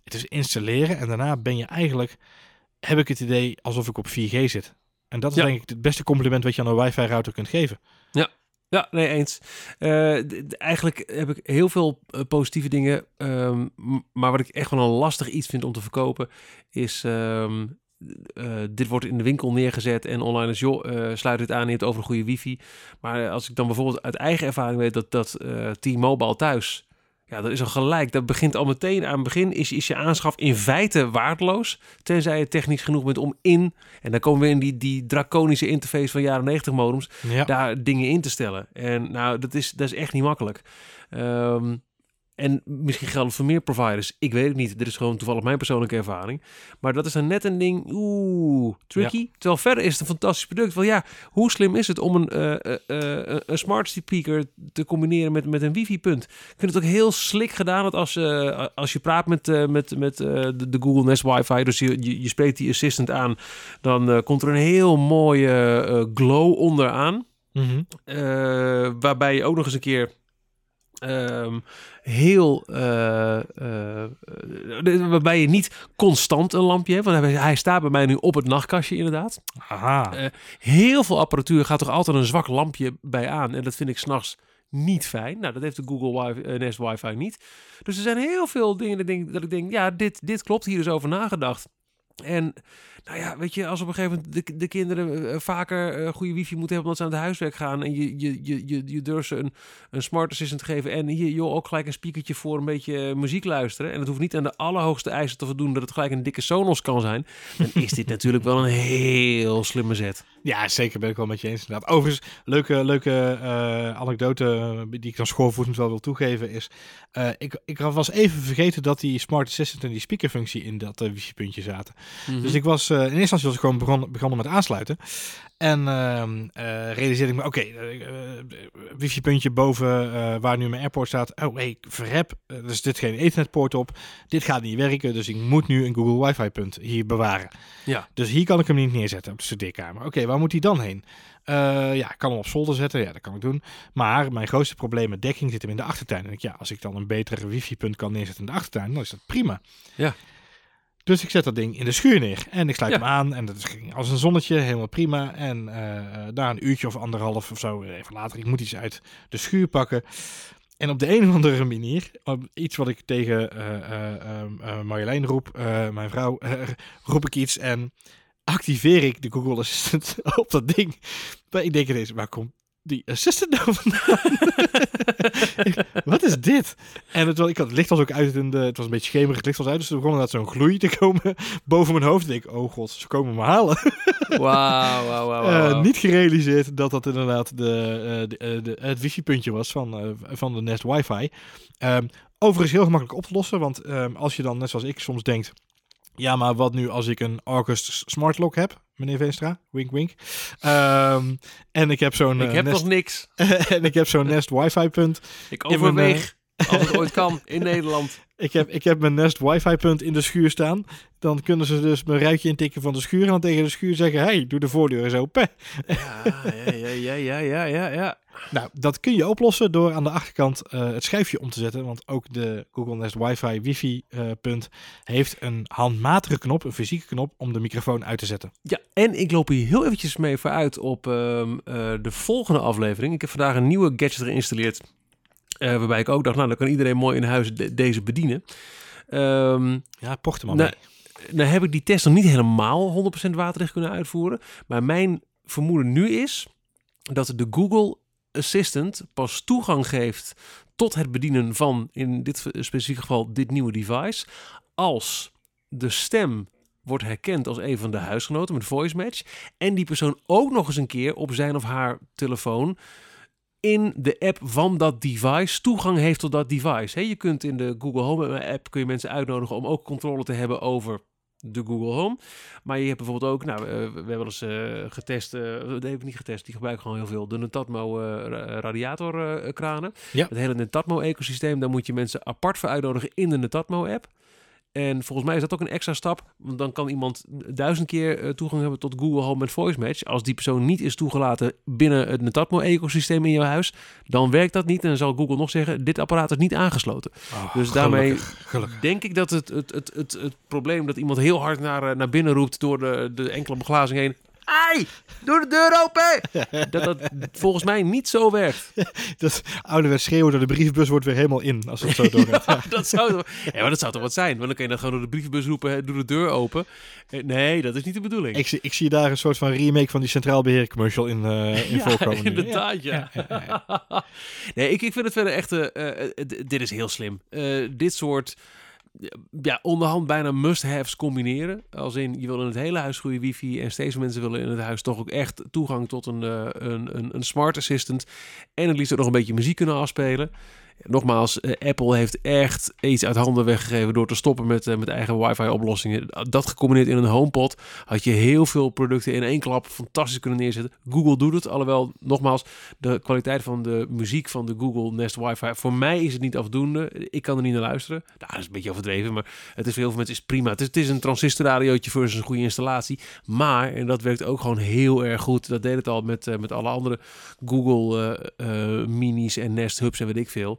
Het is installeren en daarna ben je eigenlijk, heb ik het idee alsof ik op 4G zit. En dat is denk ik het beste compliment wat je aan een wifi router kunt geven. Ja, ja, nee, eens. Uh, eigenlijk heb ik heel veel uh, positieve dingen. Um, maar wat ik echt wel een lastig iets vind om te verkopen, is um, uh, dit wordt in de winkel neergezet en online is, joh, uh, sluit het aan, je hebt over een goede wifi. Maar als ik dan bijvoorbeeld uit eigen ervaring weet dat, dat uh, T-Mobile thuis ja, dat is al gelijk. Dat begint al meteen aan het begin. Is, is je aanschaf in feite waardeloos. Tenzij je technisch genoeg bent om in. En dan komen we in die, die draconische interface van jaren 90 modems. Daar dingen in te stellen. En nou, dat is, dat is echt niet makkelijk. Um, en misschien geldt het voor meer providers. Ik weet het niet. Dit is gewoon toevallig mijn persoonlijke ervaring. Maar dat is dan net een ding. Oeh, tricky. Terwijl verder is het een fantastisch product. Wel ja, hoe slim is het om een, uh, uh, een smart speaker te combineren met, met een wifi-punt? Ik vind het ook heel slik gedaan dat als, als je praat met, met, met de, de, Google Nest Wi-Fi, dus je, je, je spreekt die assistant aan, dan komt er een heel mooie glow onderaan. Mm waarbij je ook nog eens een keer Um, heel. Uh, uh, waarbij je niet constant een lampje hebt. Want hij, hij, staat bij mij nu op het nachtkastje, inderdaad. Aha. Uh, heel veel apparatuur gaat er altijd een zwak lampje bij aan. En dat vind ik s'nachts niet fijn. Nou, dat heeft de Google Wi Nest Wi-Fi niet. Dus er zijn heel veel dingen dat ik denk, dat ik denk ja, dit, dit klopt. Hier is over nagedacht. En nou ja, weet je, als op een gegeven moment de, de kinderen uh, vaker uh, goede wifi moeten hebben omdat ze aan het huiswerk gaan en je, je, je, je, je durft ze een, een smart assistant geven en hier joh, ook gelijk een speakertje voor een beetje muziek luisteren. En het hoeft niet aan de allerhoogste eisen te voldoen dat het gelijk een dikke Sonos kan zijn. Dan is dit natuurlijk wel een heel slimme zet. Ja, zeker ben ik wel met je eens inderdaad. Overigens, leuke, leuke uh, anekdote die ik dan schoolvoetend wel wil toegeven is, ik, ik was even vergeten dat die smart assistant en die speakerfunctie in dat wifi-puntje zaten. -hmm. Dus ik was uh, in eerste instantie was ik gewoon begon, begonnen met aansluiten. En uh, uh, realiseerde ik me, oké, okay, wifi-puntje boven waar nu mijn airport staat. Oh, hey, verrep, er is dit geen ethernetpoort op. Dit gaat niet werken, dus ik moet nu een Google wifi-punt hier bewaren. Ja. Dus hier kan ik hem niet neerzetten op de studeerkamer. Oké, waar moet hij dan heen? ja, ik kan hem op zolder zetten, ja, dat kan ik doen. Maar mijn grootste probleem met dekking zit hem in de achtertuin. En ik, ja, als ik dan een betere wifi-punt kan neerzetten in de achtertuin, dan is dat prima. Ja. Dus ik zet dat ding in de schuur neer en ik sluit hem aan en dat ging als een zonnetje, helemaal prima. En uh, na een uurtje of anderhalf of zo, even later, ik moet iets uit de schuur pakken. En op de een of andere manier, iets wat ik tegen uh, uh, Marjolein roep, mijn vrouw, roep ik iets en activeer ik de Google Assistant op dat ding. Maar ik denk ineens, waar komt die assistant nou vandaan? Wat is dit? En het, ik had, het licht was ook uit in de, het was een beetje schemerig, het licht was uit, dus er begon inderdaad zo'n gloei te komen boven mijn hoofd. En ik, oh god, ze komen me halen. Wauw, wauw, wauw. Uh, niet gerealiseerd dat dat inderdaad de, uh, de, de, het wifi-puntje was van, uh, van de Nest Wi-Fi. Um, overigens heel gemakkelijk op te lossen, want um, als je dan net zoals ik soms denkt, ja, maar wat nu als ik een August Smart Lock heb, meneer Veenstra? Wink, wink. Um, en ik heb zo'n... Ik heb Nest... nog niks. en ik heb zo'n Nest wifi punt. Ik overweeg, mijn, als het ooit kan, in Nederland. Ik heb, ik heb mijn Nest wifi punt in de schuur staan. Dan kunnen ze dus mijn ruitje intikken van de schuur. En dan tegen de schuur zeggen, hey, doe de voordeur eens open. Ja, ja, ja, ja, ja, ja, ja. Nou, dat kun je oplossen door aan de achterkant uh, het schijfje om te zetten. Want ook de Google Nest Wi-Fi wifi uh, punt heeft een handmatige knop, een fysieke knop, om de microfoon uit te zetten. Ja, en ik loop hier heel eventjes mee vooruit op uh, de volgende aflevering. Ik heb vandaag een nieuwe gadget geïnstalleerd. Waarbij ik ook dacht, nou dan kan iedereen mooi in huis de deze bedienen. Um, ja, pocht hem al nou, nou heb ik die test nog niet helemaal 100% waterdicht kunnen uitvoeren. Maar mijn vermoeden nu is dat de Google Assistant pas toegang geeft tot het bedienen van, in dit specifieke geval, dit nieuwe device. Als de stem wordt herkend als een van de huisgenoten met voice match. En die persoon ook nog eens een keer op zijn of haar telefoon in de app van dat device toegang heeft tot dat device. je kunt in de Google Home app kun je mensen uitnodigen om ook controle te hebben over de Google Home. Maar je hebt bijvoorbeeld ook, nou, uh, we hebben eens uh, getest, uh, dat heb ik niet getest, die gebruiken gewoon heel veel, de Netatmo radiatorkranen. Ja. Het hele Netatmo ecosysteem, daar moet je mensen apart voor uitnodigen in de Netatmo app. En volgens mij is dat ook een extra stap. Want dan kan iemand duizend keer eh, toegang hebben tot Google Home met Voice Match. Als die persoon niet is toegelaten binnen het Netatmo-ecosysteem in jouw huis, dan werkt dat niet. En dan zal Google nog zeggen: dit apparaat is niet aangesloten. Oh, dus daarmee gelukkig, gelukkig. denk ik dat het, het, het, het, het probleem dat iemand heel hard naar, eh, naar binnen roept door de, de enkele beglazing heen. Ai, doe de deur open! dat dat volgens mij niet zo werkt. Dat ouderwets schreeuwen door de brievenbus wordt weer helemaal in als het zo doorgaat. Ja, dat zou, toch- ja, maar dat zou toch wat zijn? Want dan kun je dat gewoon door de brievenbus roepen, hè, doe de deur open. Eh, Nee, dat is niet de bedoeling. ik, zie, ik zie daar een soort van remake van die Centraal Beheer commercial in, eh in ja, voorkomen. nu. inderdaad, ja. nee, ik, ik vind het verder echt... d- dit is heel slim. Eh, dit soort... Ja, onderhand bijna must-haves combineren. Als in, je wil in het hele huis goede wifi... en steeds mensen willen in het huis toch ook echt toegang tot een, eh, een, een, een smart assistant... en het liefst ook nog een beetje muziek kunnen afspelen. Nogmaals, eh, Apple heeft echt iets uit handen weggegeven door te stoppen met, eh, met eigen wifi-oplossingen. Dat gecombineerd in een HomePod had je heel veel producten in één klap fantastisch kunnen neerzetten. Google doet het, alhoewel, nogmaals, de kwaliteit van de muziek van de Google Nest Wifi, voor mij is het niet afdoende. Ik kan er niet naar luisteren. Nou, dat is een beetje overdreven, maar het is voor heel veel mensen is prima. Het is, een transistorradiootje versus een goede installatie. Maar, en dat werkt ook gewoon heel erg goed. Dat deed het al met, eh, met alle andere Google minis en Nest Hubs en weet ik veel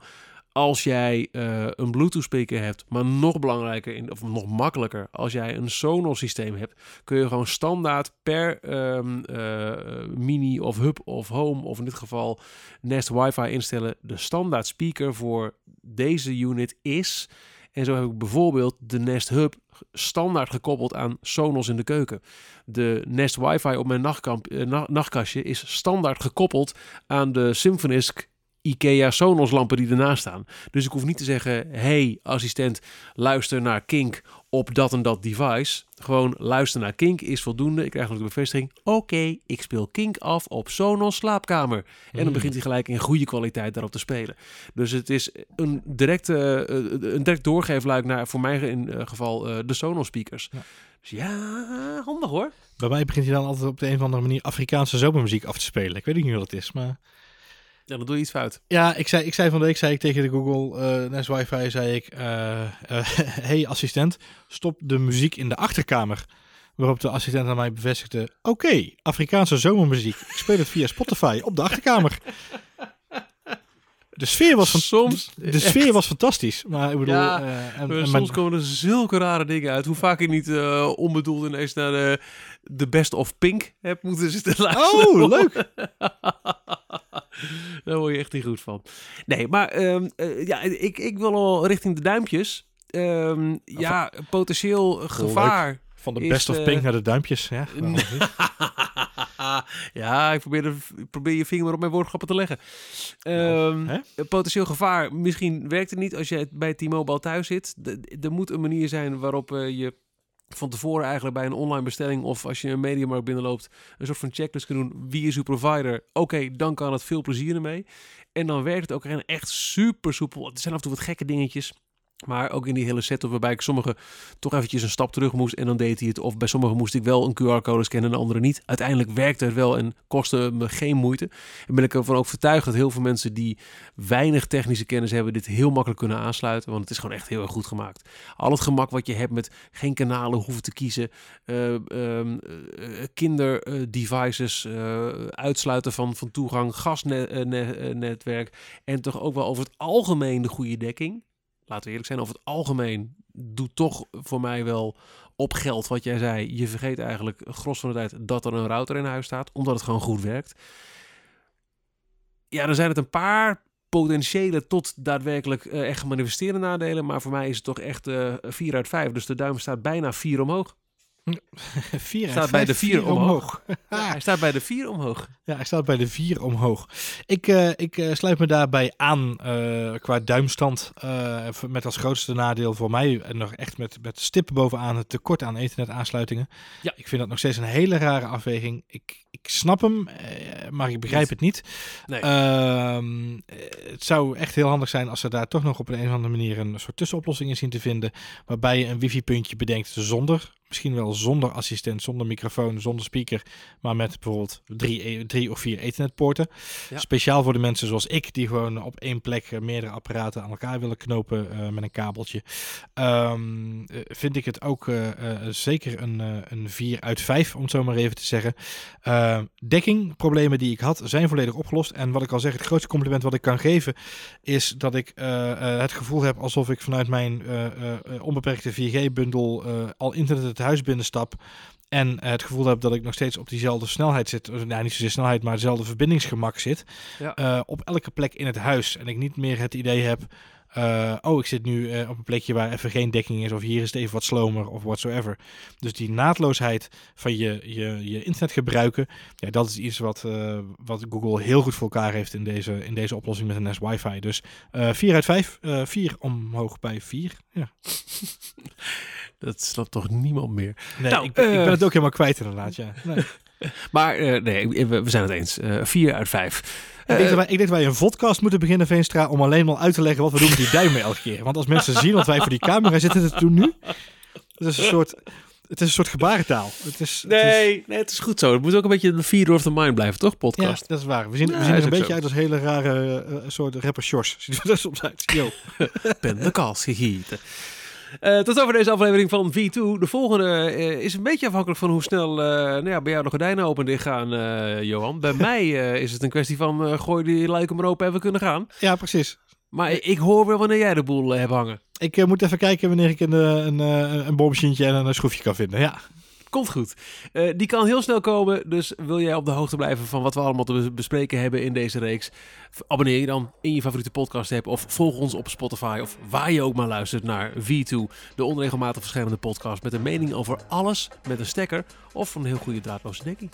als jij eh, een Bluetooth speaker hebt, maar nog belangrijker of nog makkelijker, als jij een Sonos systeem hebt, kun je gewoon standaard per ehm, eh, mini of hub of home of in dit geval Nest Wi-Fi instellen. De standaard speaker voor deze unit is. En zo heb ik bijvoorbeeld de Nest Hub standaard gekoppeld aan Sonos in de keuken. De Nest Wi-Fi op mijn eh, na- nachtkastje is standaard gekoppeld aan de Symfonisk IKEA Sonos lampen die ernaast staan. Dus ik hoef niet te zeggen, hey assistent, luister naar Kink op dat en dat device. Gewoon luister naar Kink is voldoende. Ik krijg nog de bevestiging, oké, ik speel Kink af op Sonos slaapkamer. En dan begint hij gelijk in goede kwaliteit daarop te spelen. Dus het is een directe, eh, een direct doorgeefluik naar, voor mij in eh, geval, eh, de Sonos speakers. Ja. Dus ja, handig hoor. Bij mij begint hij dan altijd op de een of andere manier Afrikaanse zomermuziek af te spelen. Ik weet niet hoe dat is, maar... Ja, dan doe je iets fout. Ja, ik zei, ik zei van de week zei ik tegen de Google eh Nest Wifi, zei ik, eh, hey assistent, stop de muziek in de achterkamer. Waarop de assistent aan mij bevestigde, oké, Afrikaanse zomermuziek. Ik speel het via Spotify op de achterkamer. De sfeer was, van, Soms de, de sfeer was fantastisch. Maar ik bedoel, Ja, en, Maar en soms mijn- komen er zulke rare dingen uit. Hoe vaak ik niet eh, onbedoeld ineens naar de, de Best of Pink heb moeten zitten luisteren. Oh, leuk. Daar word je echt niet goed van. Nee, maar ehm, eh, ja, ik, ik wil al richting de duimpjes. Ehm, ja, potentieel gevaar. Van de best of pink naar de duimpjes. Ja, ja, ik probeer, de, ik probeer je vinger op mijn woordschappen te leggen. Ehm, hè? potentieel gevaar. Misschien werkt het niet als je bij T-Mobile thuis zit. Er moet een manier zijn waarop eh, je van tevoren eigenlijk bij een online bestelling of als je een mediamarkt binnenloopt een soort van checklist kan doen. Wie is uw provider? Oké, dan kan het veel plezier ermee. En dan werkt het ook echt super soepel. Er zijn af en toe wat gekke dingetjes. Maar ook in die hele setup waarbij ik sommige toch eventjes een stap terug moest en dan deed hij het. Of bij sommigen moest ik wel een QR-code scannen en de andere niet. Uiteindelijk werkte het wel en kostte me geen moeite. En ben ik ervan ook overtuigd dat heel veel mensen die weinig technische kennis hebben dit heel makkelijk kunnen aansluiten. Want het is gewoon echt heel erg goed gemaakt. Al het gemak wat je hebt met geen kanalen hoeven te kiezen. eh, ehm, eh, kinderdevices, eh, uitsluiten van, van toegang, gasnetwerk. en toch ook wel over het algemeen de goede dekking laten we eerlijk zijn, over het algemeen doet toch voor mij wel op geld wat jij zei. Je vergeet eigenlijk gros van de tijd dat er een router in huis staat, omdat het gewoon goed werkt. Ja, dan zijn het een paar potentiële tot daadwerkelijk eh, echt gemanifesteerde nadelen. Maar voor mij is het toch echt eh 4 uit 5. Dus de duim staat bijna 4 omhoog. Vier uit Staat bij de vier omhoog. Ja, Ja, hij staat bij de 4 omhoog. Ja, hij staat bij de 4 omhoog. Ik, eh, ik eh, sluit me daarbij aan eh, qua duimstand. met als grootste nadeel voor mij en nog echt met, met stippen bovenaan het tekort aan internetaansluitingen. Ja. Ik vind dat nog steeds een hele rare afweging. Ik, ik snap hem, maar ik begrijp het niet. Nee. Ehm, eh, het zou echt heel handig zijn als ze daar toch nog op een, of andere manier een soort tussenoplossing in zien te vinden. Waarbij je een wifi-puntje bedenkt zonder, misschien wel zonder assistent, zonder microfoon, zonder speaker. Maar met bijvoorbeeld drie, e- drie of vier ethernet-poorten. Ja. Speciaal voor de mensen zoals ik, die gewoon op één plek eh, meerdere apparaten aan elkaar willen knopen eh, met een kabeltje. Ehm, eh, vind ik het ook zeker een, een 4 uit 5, om het zo maar even te zeggen. Uh, dekking, problemen die ik had, zijn volledig opgelost. En wat ik al zeg, het grootste compliment wat ik kan geven, is dat ik het gevoel heb alsof ik vanuit mijn onbeperkte 4G-bundel eh, al internet het huis binnenstap. En eh, het gevoel heb dat ik nog steeds op diezelfde snelheid zit. Nou, niet zozeer snelheid, maar hetzelfde verbindingsgemak zit. Ja. Eh, op elke plek in het huis. En ik niet meer het idee heb. eh, oh, ik zit nu op een plekje waar even geen dekking is. Of hier is het even wat slomer of whatsoever. Dus die naadloosheid van je, je, je internet gebruiken. Ja, dat is iets wat, wat Google heel goed voor elkaar heeft in deze, in deze oplossing met een Nest Wi-Fi. Dus eh 4 uit 5. eh 4 omhoog bij 4. Ja. Dat snapt toch niemand meer. Nee, Nou, ik, ben- ik eh, ben het ook helemaal kwijt inderdaad. Ja. Nee. Maar eh, nee, we, we zijn het eens. Eh 4 uit 5. Ik denk, dat wij, ik denk dat wij een podcast moeten beginnen, Veenstra, om alleen maar uit te leggen wat we doen met die duimen elke keer. Want als mensen zien wat wij voor die camera zitten te doen nu, het is een soort, het is een soort gebarentaal. Het is, het is- Nee, nee, het is goed zo. Het moet ook een beetje de feeder of the mind blijven, toch, ja, podcast? dat is waar. We zien, Ja, we zien er een beetje zo. uit als hele rare soort rapper Shores. Ziet er soms uit. Yo. ben de kals gegieten. Eh, tot over deze aflevering van V2. De volgende eh, is een beetje afhankelijk van hoe snel eh, nou ja, bij jou de gordijnen open en dicht gaan, Johan. Bij mij is het een kwestie van gooi die luiken maar open en we kunnen gaan. Ja, precies. Maar ik, ik hoor wel wanneer jij de boel hebt hangen. Ik moet even kijken wanneer ik een, een, een bommachientje en een schroefje kan vinden. Ja. Komt goed. Eh, die kan heel snel komen. Dus wil jij op de hoogte blijven van wat we allemaal te bes- bespreken hebben in deze reeks? Abonneer je dan in je favoriete podcast app. Of volg ons op Spotify. Of waar je ook maar luistert naar V2. De onregelmatig verschijnende podcast met een mening over alles met een stekker. Of een heel goede draadloze dekking.